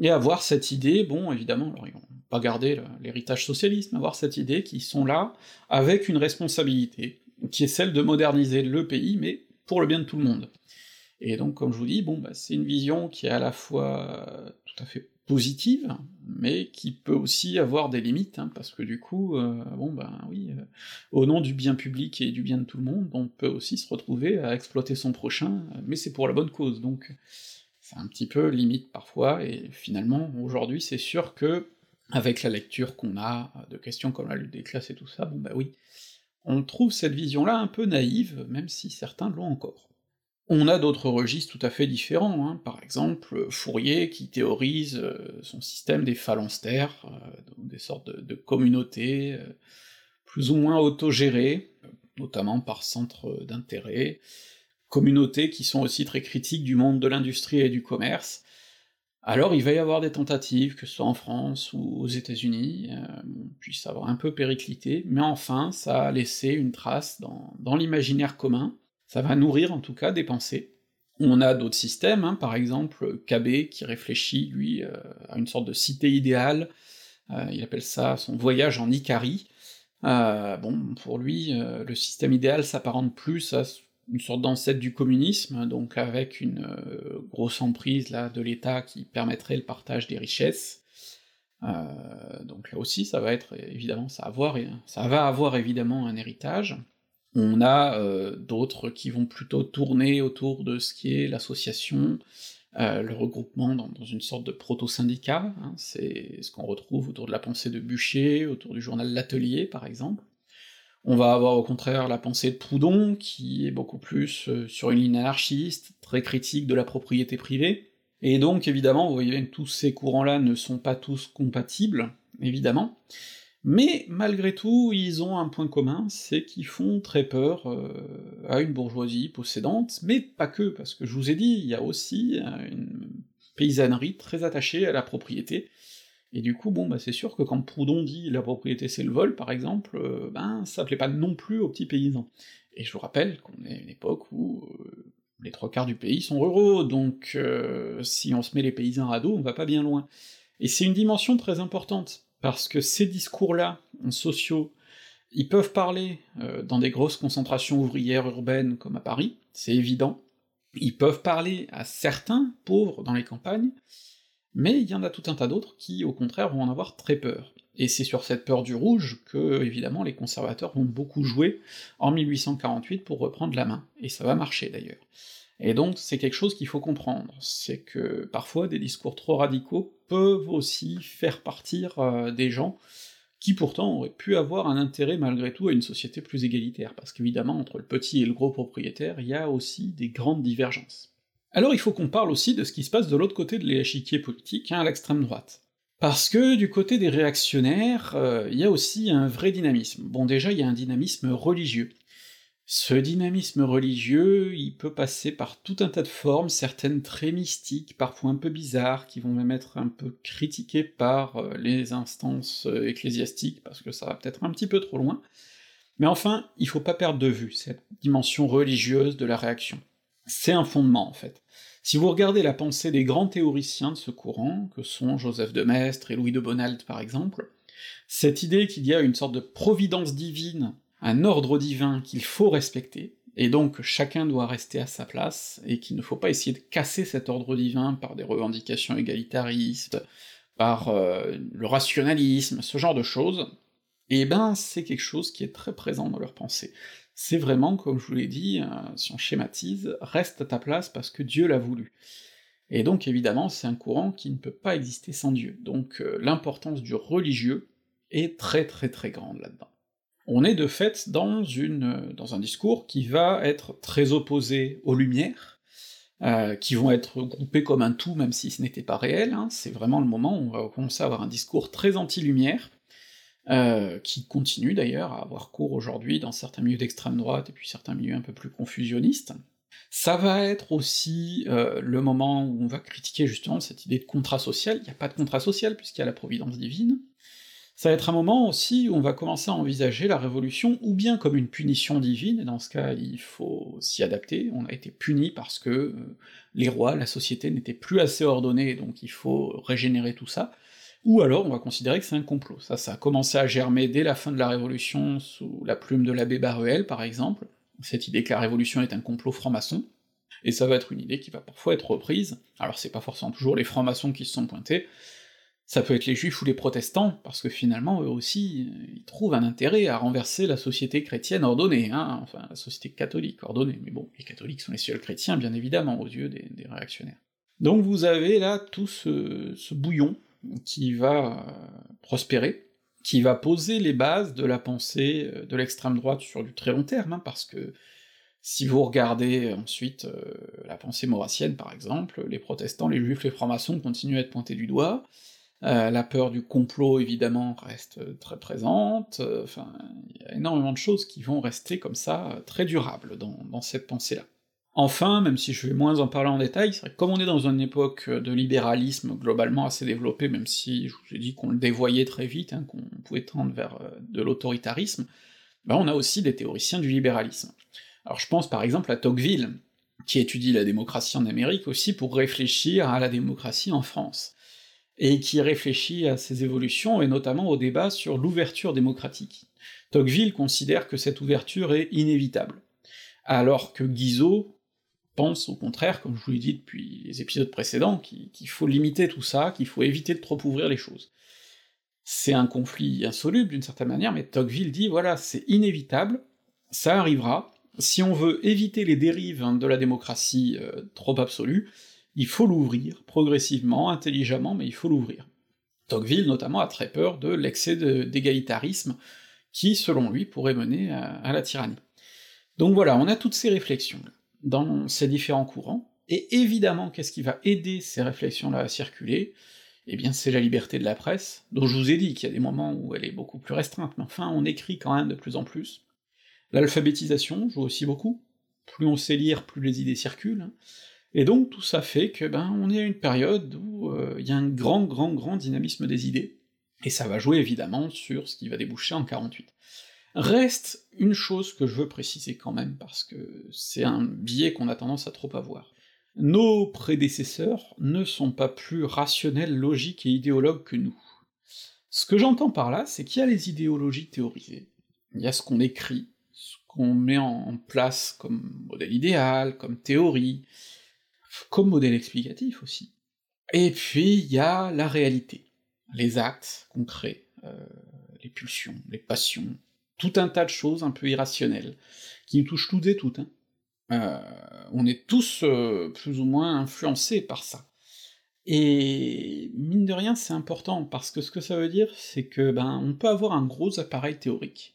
Speaker 1: et avoir cette idée, bon, évidemment, alors ils vont pas garder l'héritage socialiste, mais avoir cette idée qu'ils sont là avec une responsabilité, qui est celle de moderniser le pays, mais pour le bien de tout le monde. Et donc, comme je vous dis, bon, bah, c'est une vision qui est à la fois tout à fait positive, mais qui peut aussi avoir des limites, hein, parce que du coup, euh, bon ben oui, euh, au nom du bien public et du bien de tout le monde, on peut aussi se retrouver à exploiter son prochain, mais c'est pour la bonne cause, donc c'est un petit peu limite parfois, et finalement, aujourd'hui, c'est sûr que, avec la lecture qu'on a de questions comme la lutte des classes et tout ça, bon bah oui, on trouve cette vision-là un peu naïve, même si certains l'ont encore. On a d'autres registres tout à fait différents, hein. par exemple Fourier qui théorise euh, son système des phalanstères, euh, des sortes de, communautés euh, plus ou moins autogérées, notamment par centre d'intérêt, communautés qui sont aussi très critiques du monde de l'industrie et du commerce. Alors il va y avoir des tentatives, que ce soit en France ou aux États-Unis, on puisse avoir un peu périclité, mais enfin ça a laissé une trace dans l'imaginaire commun, ça va nourrir en tout cas des pensées. On a d'autres systèmes, hein, par exemple KB qui réfléchit, lui, euh, à une sorte de cité idéale, euh, il appelle ça son voyage en Icarie. Euh, bon, pour lui, le système idéal s'apparente plus à une sorte d'ancêtre du communisme, donc avec une grosse emprise là de l'État qui permettrait le partage des richesses. donc là aussi, ça va être évidemment, ça, avoir, ça va avoir évidemment un héritage. On a euh, d'autres qui vont plutôt tourner autour de ce qui est l'association, euh, le regroupement dans, une sorte de proto-syndicat, hein, c'est ce qu'on retrouve autour de la pensée de Bûcher, autour du journal L'Atelier par exemple. On va avoir au contraire la pensée de Proudhon, qui est beaucoup plus euh, sur une ligne anarchiste, très critique de la propriété privée, et donc évidemment, vous voyez que tous ces courants-là ne sont pas tous compatibles, évidemment, mais malgré tout, ils ont un point commun, c'est qu'ils font très peur euh, à une bourgeoisie possédante, mais pas que, parce que je vous ai dit, il y a aussi euh, une paysannerie très attachée à la propriété, et du coup, bon, bah c'est sûr que quand Proudhon dit la propriété c'est le vol, par exemple, euh, ben ça plaît pas non plus aux petits paysans. Et je vous rappelle qu'on est à une époque où les trois quarts du pays sont ruraux, donc si on se met les paysans à dos, on va pas bien loin. Et c'est une dimension très importante, parce que ces discours-là, sociaux, ils peuvent parler euh, dans des grosses concentrations ouvrières urbaines comme à Paris, c'est évident, ils peuvent parler à certains pauvres dans les campagnes, mais il y en a tout un tas d'autres qui, au contraire, vont en avoir très peur. Et c'est sur cette peur du rouge que, évidemment, les conservateurs vont beaucoup jouer en 1848 pour reprendre la main, et ça va marcher d'ailleurs. Et donc c'est quelque chose qu'il faut comprendre, c'est que parfois des discours trop radicaux peuvent aussi faire partir euh, des gens qui pourtant auraient pu avoir un intérêt malgré tout à une société plus égalitaire, parce qu'évidemment entre le petit et le gros propriétaire, il y a aussi des grandes divergences. Alors il faut qu'on parle aussi de ce qui se passe de l'autre côté de l'échiquier politique, hein, à l'extrême droite. Parce que du côté des réactionnaires, euh, il y a aussi un vrai dynamisme. Bon déjà, il y a un dynamisme religieux. Ce dynamisme religieux, il peut passer par tout un tas de formes, certaines très mystiques, parfois un peu bizarres, qui vont même être un peu critiquées par euh, les instances euh, ecclésiastiques, parce que ça va peut-être un petit peu trop loin. Mais enfin, il faut pas perdre de vue cette dimension religieuse de la réaction. C'est un fondement, en fait. Si vous regardez la pensée des grands théoriciens de ce courant, que sont Joseph de Maistre et Louis de Bonald par exemple, cette idée qu'il y a une sorte de providence divine un ordre divin qu'il faut respecter, et donc chacun doit rester à sa place, et qu'il ne faut pas essayer de casser cet ordre divin par des revendications égalitaristes, par euh, le rationalisme, ce genre de choses, et eh ben c'est quelque chose qui est très présent dans leur pensée. C'est vraiment, comme je vous l'ai dit, euh, si on schématise, reste à ta place parce que Dieu l'a voulu. Et donc évidemment, c'est un courant qui ne peut pas exister sans Dieu, donc euh, l'importance du religieux est très très très grande là-dedans on est de fait dans, une, dans un discours qui va être très opposé aux Lumières, euh, qui vont être groupés comme un tout, même si ce n'était pas réel, hein. c'est vraiment le moment où on va commencer à avoir un discours très anti-lumière, euh, qui continue d'ailleurs à avoir cours aujourd'hui dans certains milieux d'extrême droite et puis certains milieux un peu plus confusionnistes. Ça va être aussi euh, le moment où on va critiquer justement cette idée de contrat social, il n'y a pas de contrat social puisqu'il y a la providence divine, ça va être un moment aussi où on va commencer à envisager la révolution ou bien comme une punition divine, et dans ce cas il faut s'y adapter, on a été puni parce que euh, les rois, la société n'était plus assez ordonnée, donc il faut régénérer tout ça, ou alors on va considérer que c'est un complot. Ça, ça a commencé à germer dès la fin de la Révolution, sous la plume de l'abbé Baruel par exemple, cette idée que la Révolution est un complot franc-maçon, et ça va être une idée qui va parfois être reprise, alors c'est pas forcément toujours les francs-maçons qui se sont pointés, ça peut être les juifs ou les protestants, parce que finalement, eux aussi, ils trouvent un intérêt à renverser la société chrétienne ordonnée, hein, enfin la société catholique ordonnée, mais bon, les catholiques sont les seuls chrétiens, bien évidemment, aux yeux des, réactionnaires. Donc vous avez là tout ce, bouillon qui va euh, prospérer, qui va poser les bases de la pensée euh, de l'extrême droite sur du très long terme, hein, parce que si vous regardez ensuite euh, la pensée maurassienne par exemple, les protestants, les juifs, les francs-maçons continuent à être pointés du doigt, euh, la peur du complot, évidemment, reste très présente, euh, enfin, il y a énormément de choses qui vont rester comme ça, très durables dans, cette pensée-là. Enfin, même si je vais moins en parler en détail, c'est vrai que comme on est dans une époque de libéralisme globalement assez développé, même si je vous ai dit qu'on le dévoyait très vite, hein, qu'on pouvait tendre vers euh, de l'autoritarisme, ben on a aussi des théoriciens du libéralisme. Alors je pense par exemple à Tocqueville, qui étudie la démocratie en Amérique aussi pour réfléchir à la démocratie en France et qui réfléchit à ces évolutions, et notamment au débat sur l'ouverture démocratique. Tocqueville considère que cette ouverture est inévitable, alors que Guizot pense au contraire, comme je vous l'ai dit depuis les épisodes précédents, qu'il faut limiter tout ça, qu'il faut éviter de trop ouvrir les choses. C'est un conflit insoluble d'une certaine manière, mais Tocqueville dit voilà, c'est inévitable, ça arrivera, si on veut éviter les dérives de la démocratie euh, trop absolue, il faut l'ouvrir, progressivement, intelligemment, mais il faut l'ouvrir. Tocqueville, notamment, a très peur de l'excès d'égalitarisme qui, selon lui, pourrait mener à, la tyrannie. Donc voilà, on a toutes ces réflexions dans ces différents courants, et évidemment, qu'est-ce qui va aider ces réflexions-là à circuler? Eh bien, c'est la liberté de la presse, dont je vous ai dit qu'il y a des moments où elle est beaucoup plus restreinte, mais enfin, on écrit quand même de plus en plus. L'alphabétisation joue aussi beaucoup, plus on sait lire, plus les idées circulent. Et donc tout ça fait que ben on est à une période où euh, il y a un grand grand grand dynamisme des idées, et ça va jouer évidemment sur ce qui va déboucher en 48. Reste une chose que je veux préciser quand même, parce que c'est un biais qu'on a tendance à trop avoir. Nos prédécesseurs ne sont pas plus rationnels, logiques et idéologues que nous. Ce que j'entends par là, c'est qu'il y a les idéologies théorisées, il y a ce qu'on écrit, ce qu'on met en place comme modèle idéal, comme théorie, comme modèle explicatif aussi. Et puis il y a la réalité, les actes concrets, euh, les pulsions, les passions, tout un tas de choses un peu irrationnelles, qui nous touchent toutes et toutes. Hein. Euh, on est tous euh, plus ou moins influencés par ça. Et mine de rien, c'est important, parce que ce que ça veut dire, c'est que ben on peut avoir un gros appareil théorique,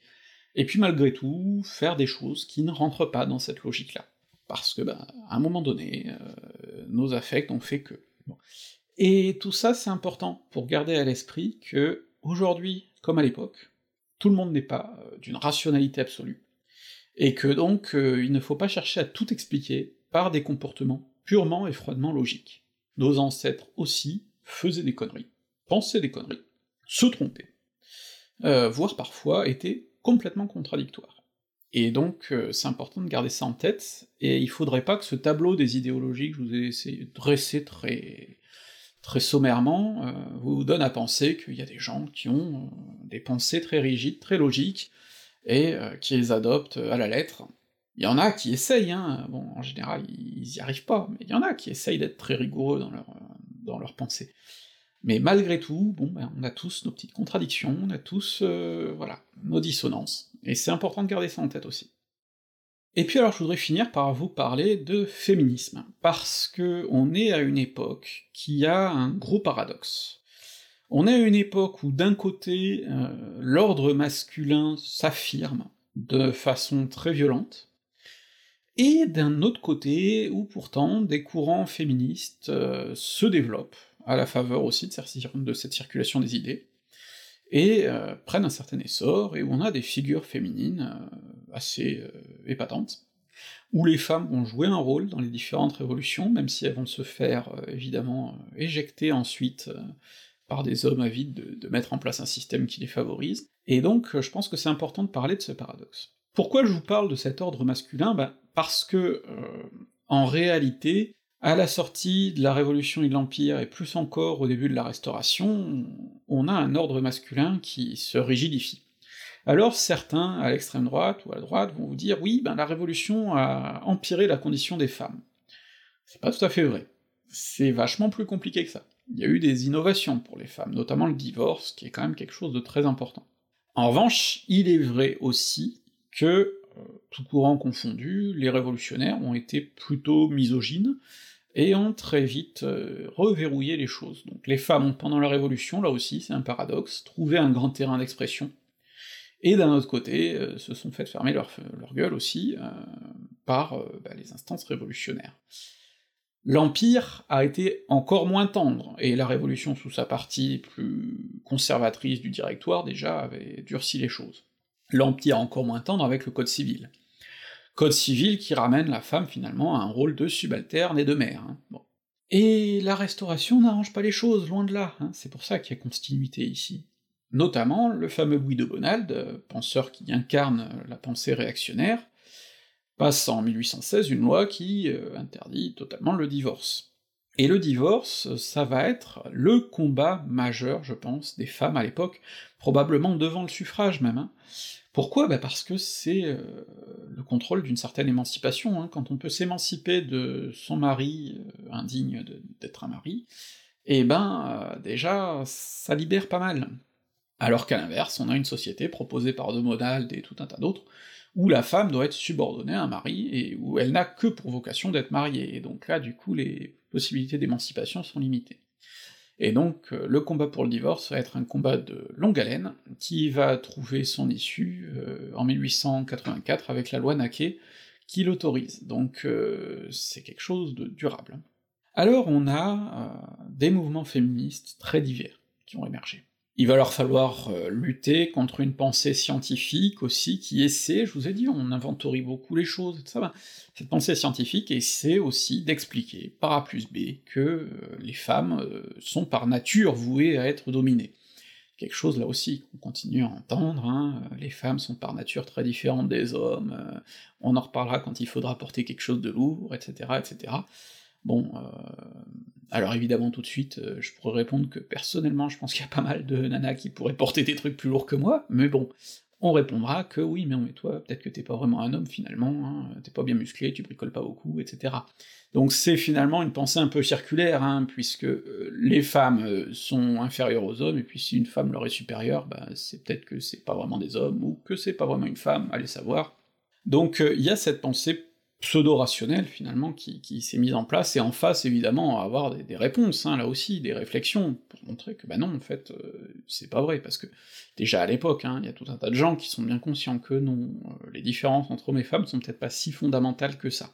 Speaker 1: et puis malgré tout, faire des choses qui ne rentrent pas dans cette logique-là. Parce que, ben, à un moment donné, euh, nos affects ont fait que. Et tout ça, c'est important pour garder à l'esprit que, aujourd'hui, comme à l'époque, tout le monde n'est pas euh, d'une rationalité absolue, et que donc euh, il ne faut pas chercher à tout expliquer par des comportements purement et froidement logiques. Nos ancêtres aussi faisaient des conneries, pensaient des conneries, se trompaient, voire parfois étaient complètement contradictoires. Et donc c'est important de garder ça en tête, et il faudrait pas que ce tableau des idéologies que je vous ai essayé de dresser très très sommairement, euh, vous donne à penser qu'il y a des gens qui ont euh, des pensées très rigides, très logiques, et euh, qui les adoptent à la lettre. Il y en a qui essayent, hein, bon, en général, ils y arrivent pas, mais il y en a qui essayent d'être très rigoureux dans leur, dans leur pensée. Mais malgré tout, bon, ben, on a tous nos petites contradictions, on a tous, voilà, nos dissonances, et c'est important de garder ça en tête aussi. Et puis alors je voudrais finir par vous parler de féminisme, parce que on est à une époque qui a un gros paradoxe. On est à une époque où d'un côté euh, l'ordre masculin s'affirme de façon très violente, et d'un autre côté où pourtant des courants féministes euh, se développent, à la faveur aussi de cette circulation des idées, et euh, prennent un certain essor, et où on a des figures féminines euh, assez euh, épatantes, où les femmes vont jouer un rôle dans les différentes révolutions, même si elles vont se faire évidemment éjecter ensuite par des hommes avides de, de, mettre en place un système qui les favorise, et donc je pense que c'est important de parler de ce paradoxe. Pourquoi je vous parle de cet ordre masculin? Ben, Parce que, en réalité, à la sortie de la Révolution et de l'Empire, et plus encore au début de la Restauration, on a un ordre masculin qui se rigidifie. Alors certains, à l'extrême droite ou à la droite, vont vous dire oui, ben la Révolution a empiré la condition des femmes. C'est pas tout à fait vrai. C'est vachement plus compliqué que ça. Il y a eu des innovations pour les femmes, notamment le divorce, qui est quand même quelque chose de très important. En revanche, il est vrai aussi que, euh, tout courant confondu, les révolutionnaires ont été plutôt misogynes, et ont très vite euh, reverrouillé les choses. Donc les femmes ont, pendant la Révolution, là aussi, c'est un paradoxe, trouvé un grand terrain d'expression, et d'un autre côté, euh, se sont fait fermer leur, leur gueule aussi euh, par bah, les instances révolutionnaires. L'Empire a été encore moins tendre, et la Révolution sous sa partie plus conservatrice du Directoire déjà avait durci les choses. L'Empire encore moins tendre avec le Code civil code civil qui ramène la femme finalement à un rôle de subalterne et de mère. Hein. Bon. Et la restauration n'arrange pas les choses, loin de là, hein. c'est pour ça qu'il y a continuité ici. Notamment le fameux Guido Bonald, penseur qui incarne la pensée réactionnaire, passe en 1816 une loi qui euh, interdit totalement le divorce. Et le divorce, ça va être le combat majeur, je pense, des femmes à l'époque, probablement devant le suffrage même, hein. Pourquoi? Bah Parce que c'est euh, le contrôle d'une certaine émancipation, hein. quand on peut s'émanciper de son mari euh, indigne d'être un mari, et eh ben euh, déjà ça libère pas mal. Alors qu'à l'inverse, on a une société proposée par De Monald et tout un tas d'autres, où la femme doit être subordonnée à un mari, et où elle n'a que pour vocation d'être mariée, et donc là du coup les possibilités d'émancipation sont limitées. Et donc euh, le combat pour le divorce va être un combat de longue haleine, qui va trouver son issue euh, en 1884 avec la loi Naquet, qui l'autorise, donc euh, c'est quelque chose de durable. Alors on a des mouvements féministes très divers qui ont émergé. Il va leur falloir euh, lutter contre une pensée scientifique aussi qui essaie, je vous ai dit, on inventorie beaucoup les choses, et tout ça, ben, cette pensée scientifique essaie aussi d'expliquer, par A plus B, que euh, les femmes euh, sont par nature vouées à être dominées, quelque chose là aussi qu'on continue à entendre, hein, les femmes sont par nature très différentes des hommes, on en reparlera quand il faudra porter quelque chose de lourd, etc., etc. Bon, euh, alors évidemment tout de suite, euh, je pourrais répondre que personnellement je pense qu'il y a pas mal de nanas qui pourraient porter des trucs plus lourds que moi, mais bon, on répondra que oui, mais, toi, peut-être que t'es pas vraiment un homme finalement, hein, t'es pas bien musclé, tu bricoles pas beaucoup, etc. Donc c'est finalement une pensée un peu circulaire, hein, puisque euh, les femmes sont inférieures aux hommes, et puis si une femme leur est supérieure, bah, c'est peut-être que c'est pas vraiment des hommes, ou que c'est pas vraiment une femme, allez savoir. Donc il y a cette pensée pseudo-rationnelle finalement qui, s'est mise en place, et en face évidemment à avoir des, réponses, hein, là aussi, des réflexions, pour montrer que bah non, en fait, c'est pas vrai, parce que déjà à l'époque, hein, il y a tout un tas de gens qui sont bien conscients que non, les différences entre hommes et femmes sont peut-être pas si fondamentales que ça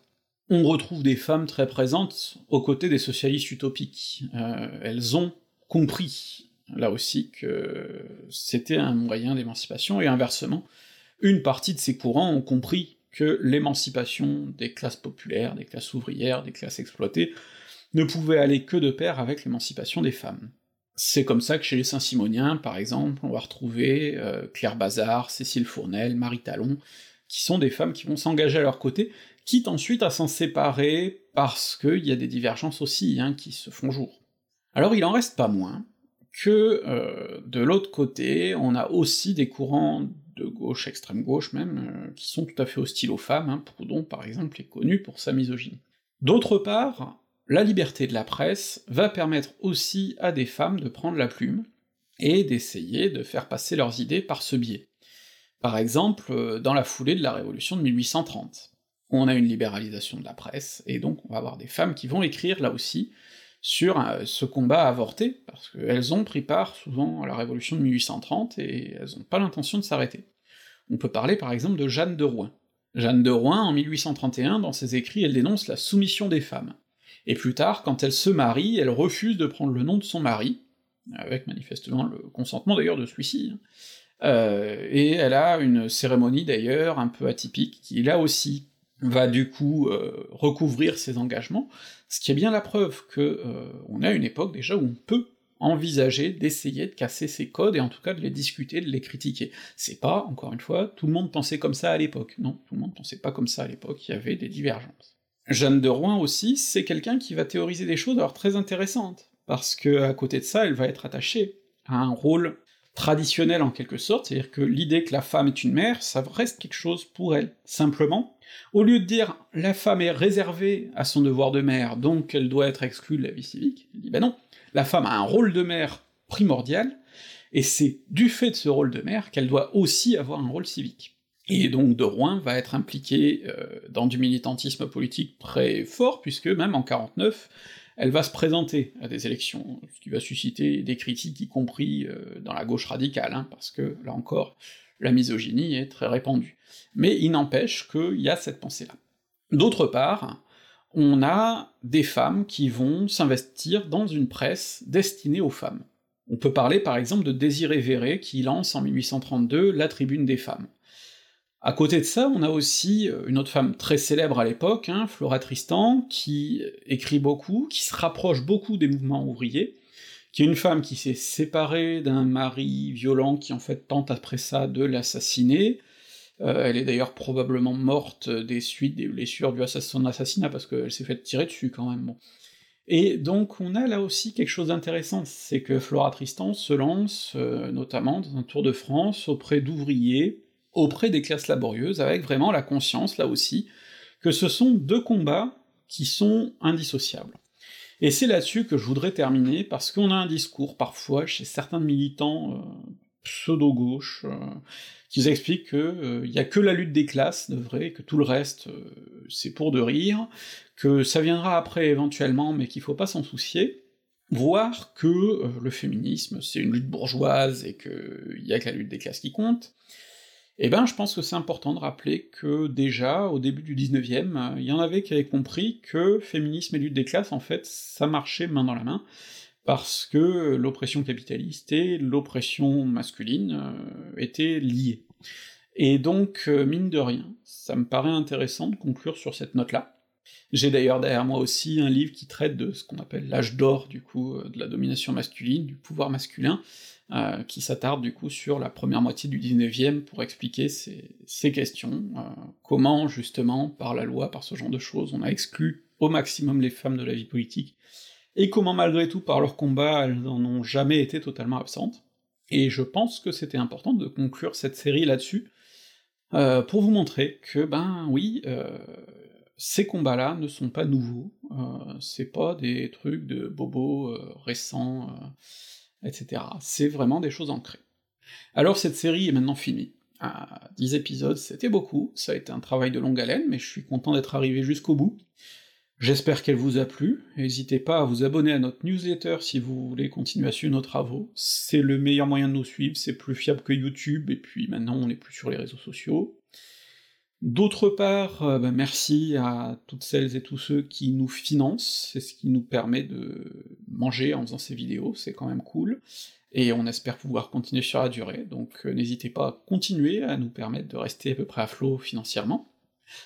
Speaker 1: on retrouve des femmes très présentes aux côtés des socialistes utopiques. Euh, elles ont compris, là aussi, que c'était un moyen d'émancipation, et inversement, une partie de ces courants ont compris que l'émancipation des classes populaires, des classes ouvrières, des classes exploitées, ne pouvait aller que de pair avec l'émancipation des femmes. C'est comme ça que chez les Saint-Simoniens, par exemple, on va retrouver euh, Claire Bazard, Cécile Fournel, Marie Talon, qui sont des femmes qui vont s'engager à leur côté, quitte ensuite à s'en séparer parce qu'il y a des divergences aussi hein, qui se font jour. Alors il en reste pas moins que euh, de l'autre côté, on a aussi des courants de gauche, extrême gauche même, euh, qui sont tout à fait hostiles aux femmes, hein, Proudhon par exemple est connu pour sa misogynie. D'autre part, la liberté de la presse va permettre aussi à des femmes de prendre la plume, et d'essayer de faire passer leurs idées par ce biais. Par exemple, euh, dans la foulée de la Révolution de 1830 on a une libéralisation de la presse, et donc on va avoir des femmes qui vont écrire là aussi sur euh, ce combat avorté, parce qu'elles ont pris part souvent à la révolution de 1830, et elles n'ont pas l'intention de s'arrêter. On peut parler par exemple de Jeanne de Rouen. Jeanne de Rouen, en 1831, dans ses écrits, elle dénonce la soumission des femmes. Et plus tard, quand elle se marie, elle refuse de prendre le nom de son mari, avec manifestement le consentement d'ailleurs de celui-ci, hein. euh, et elle a une cérémonie d'ailleurs un peu atypique, qui là aussi va du coup euh, recouvrir ses engagements, ce qui est bien la preuve que euh, on a une époque déjà où on peut envisager d'essayer de casser ces codes, et en tout cas de les discuter, de les critiquer. C'est pas, encore une fois, tout le monde pensait comme ça à l'époque, non, tout le monde pensait pas comme ça à l'époque, il y avait des divergences. Jeanne de Rouen aussi, c'est quelqu'un qui va théoriser des choses alors très intéressantes, parce que à côté de ça, elle va être attachée à un rôle traditionnel en quelque sorte, c'est-à-dire que l'idée que la femme est une mère, ça reste quelque chose pour elle. Simplement, au lieu de dire la femme est réservée à son devoir de mère, donc elle doit être exclue de la vie civique, elle dit ben non, la femme a un rôle de mère primordial, et c'est du fait de ce rôle de mère qu'elle doit aussi avoir un rôle civique. Et donc de Rouen va être impliquée euh, dans du militantisme politique très fort, puisque même en 49, elle va se présenter à des élections, ce qui va susciter des critiques, y compris euh, dans la gauche radicale, hein, parce que, là encore, la misogynie est très répandue. Mais il n'empêche qu'il y a cette pensée-là. D'autre part, on a des femmes qui vont s'investir dans une presse destinée aux femmes. On peut parler par exemple de Désiré Véré qui lance en 1832 la Tribune des femmes. À côté de ça, on a aussi euh, une autre femme très célèbre à l'époque, hein, Flora Tristan, qui écrit beaucoup, qui se rapproche beaucoup des mouvements ouvriers, qui est une femme qui s'est séparée d'un mari violent qui en fait tente après ça de l'assassiner, euh, elle est d'ailleurs probablement morte des suites des blessures du assassinat, parce qu'elle s'est fait tirer dessus quand même, bon. Et donc on a là aussi quelque chose d'intéressant, c'est que Flora Tristan se lance, euh, notamment dans un tour de France, auprès d'ouvriers, auprès des classes laborieuses, avec vraiment la conscience, là aussi, que ce sont deux combats qui sont indissociables. Et c'est là-dessus que je voudrais terminer, parce qu'on a un discours parfois chez certains militants euh, pseudo-gauche, euh, qui expliquent que euh, y a que la lutte des classes de vrai, que tout le reste c'est pour de rire, que ça viendra après éventuellement, mais qu'il faut pas s'en soucier, voire que le féminisme c'est une lutte bourgeoise et qu'il y a que la lutte des classes qui compte, eh ben, je pense que c'est important de rappeler que déjà, au début du 19e, il y en avait qui avaient compris que féminisme et lutte des classes, en fait, ça marchait main dans la main, parce que l'oppression capitaliste et l'oppression masculine euh, étaient liées. Et donc, euh, mine de rien, ça me paraît intéressant de conclure sur cette note-là, J'ai d'ailleurs derrière moi aussi un livre qui traite de ce qu'on appelle l'âge d'or, du coup, de la domination masculine, du pouvoir masculin, euh, qui s'attarde du coup sur la première moitié du 19e pour expliquer ces, questions, euh, comment justement, par la loi, par ce genre de choses, on a exclu au maximum les femmes de la vie politique, et comment malgré tout, par leur combat, elles n'en ont jamais été totalement absentes. Et je pense que c'était important de conclure cette série là-dessus, euh, pour vous montrer que, ben oui, ces combats-là ne sont pas nouveaux, c'est pas des trucs de bobos récents, etc. C'est vraiment des choses ancrées. Alors cette série est maintenant finie. À 10 épisodes, c'était beaucoup, ça a été un travail de longue haleine, mais je suis content d'être arrivé jusqu'au bout. J'espère qu'elle vous a plu, n'hésitez pas à vous abonner à notre newsletter si vous voulez continuer à suivre nos travaux, c'est le meilleur moyen de nous suivre, c'est plus fiable que YouTube, et puis maintenant on n'est plus sur les réseaux sociaux. D'autre part, euh, bah, merci à toutes celles et tous ceux qui nous financent, c'est ce qui nous permet de manger en faisant ces vidéos, c'est quand même cool, et on espère pouvoir continuer sur la durée, donc euh, n'hésitez pas à continuer à nous permettre de rester à peu près à flot financièrement.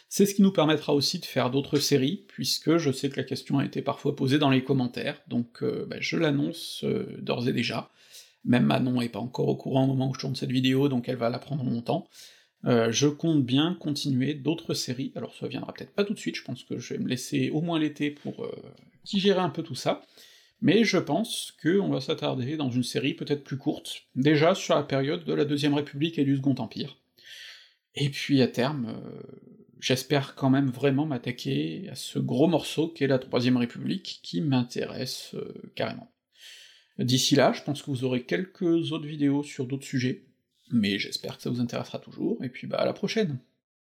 Speaker 1: C'est ce qui nous permettra aussi de faire d'autres séries, puisque je sais que la question a été parfois posée dans les commentaires, donc euh, bah, je l'annonce d'ores et déjà. Même Manon est pas encore au courant au moment où je tourne cette vidéo, donc elle va l'apprendre longtemps. Euh, je compte bien continuer d'autres séries, alors ça viendra peut-être pas tout de suite, je pense que je vais me laisser au moins l'été pour euh, digérer un peu tout ça, mais je pense qu'on va s'attarder dans une série peut-être plus courte, déjà sur la période de la Deuxième République et du Second Empire. Et puis à terme, j'espère quand même vraiment m'attaquer à ce gros morceau qu'est la Troisième République, qui m'intéresse euh, carrément. D'ici là, je pense que vous aurez quelques autres vidéos sur d'autres sujets, mais j'espère que ça vous intéressera toujours, et puis bah à la prochaine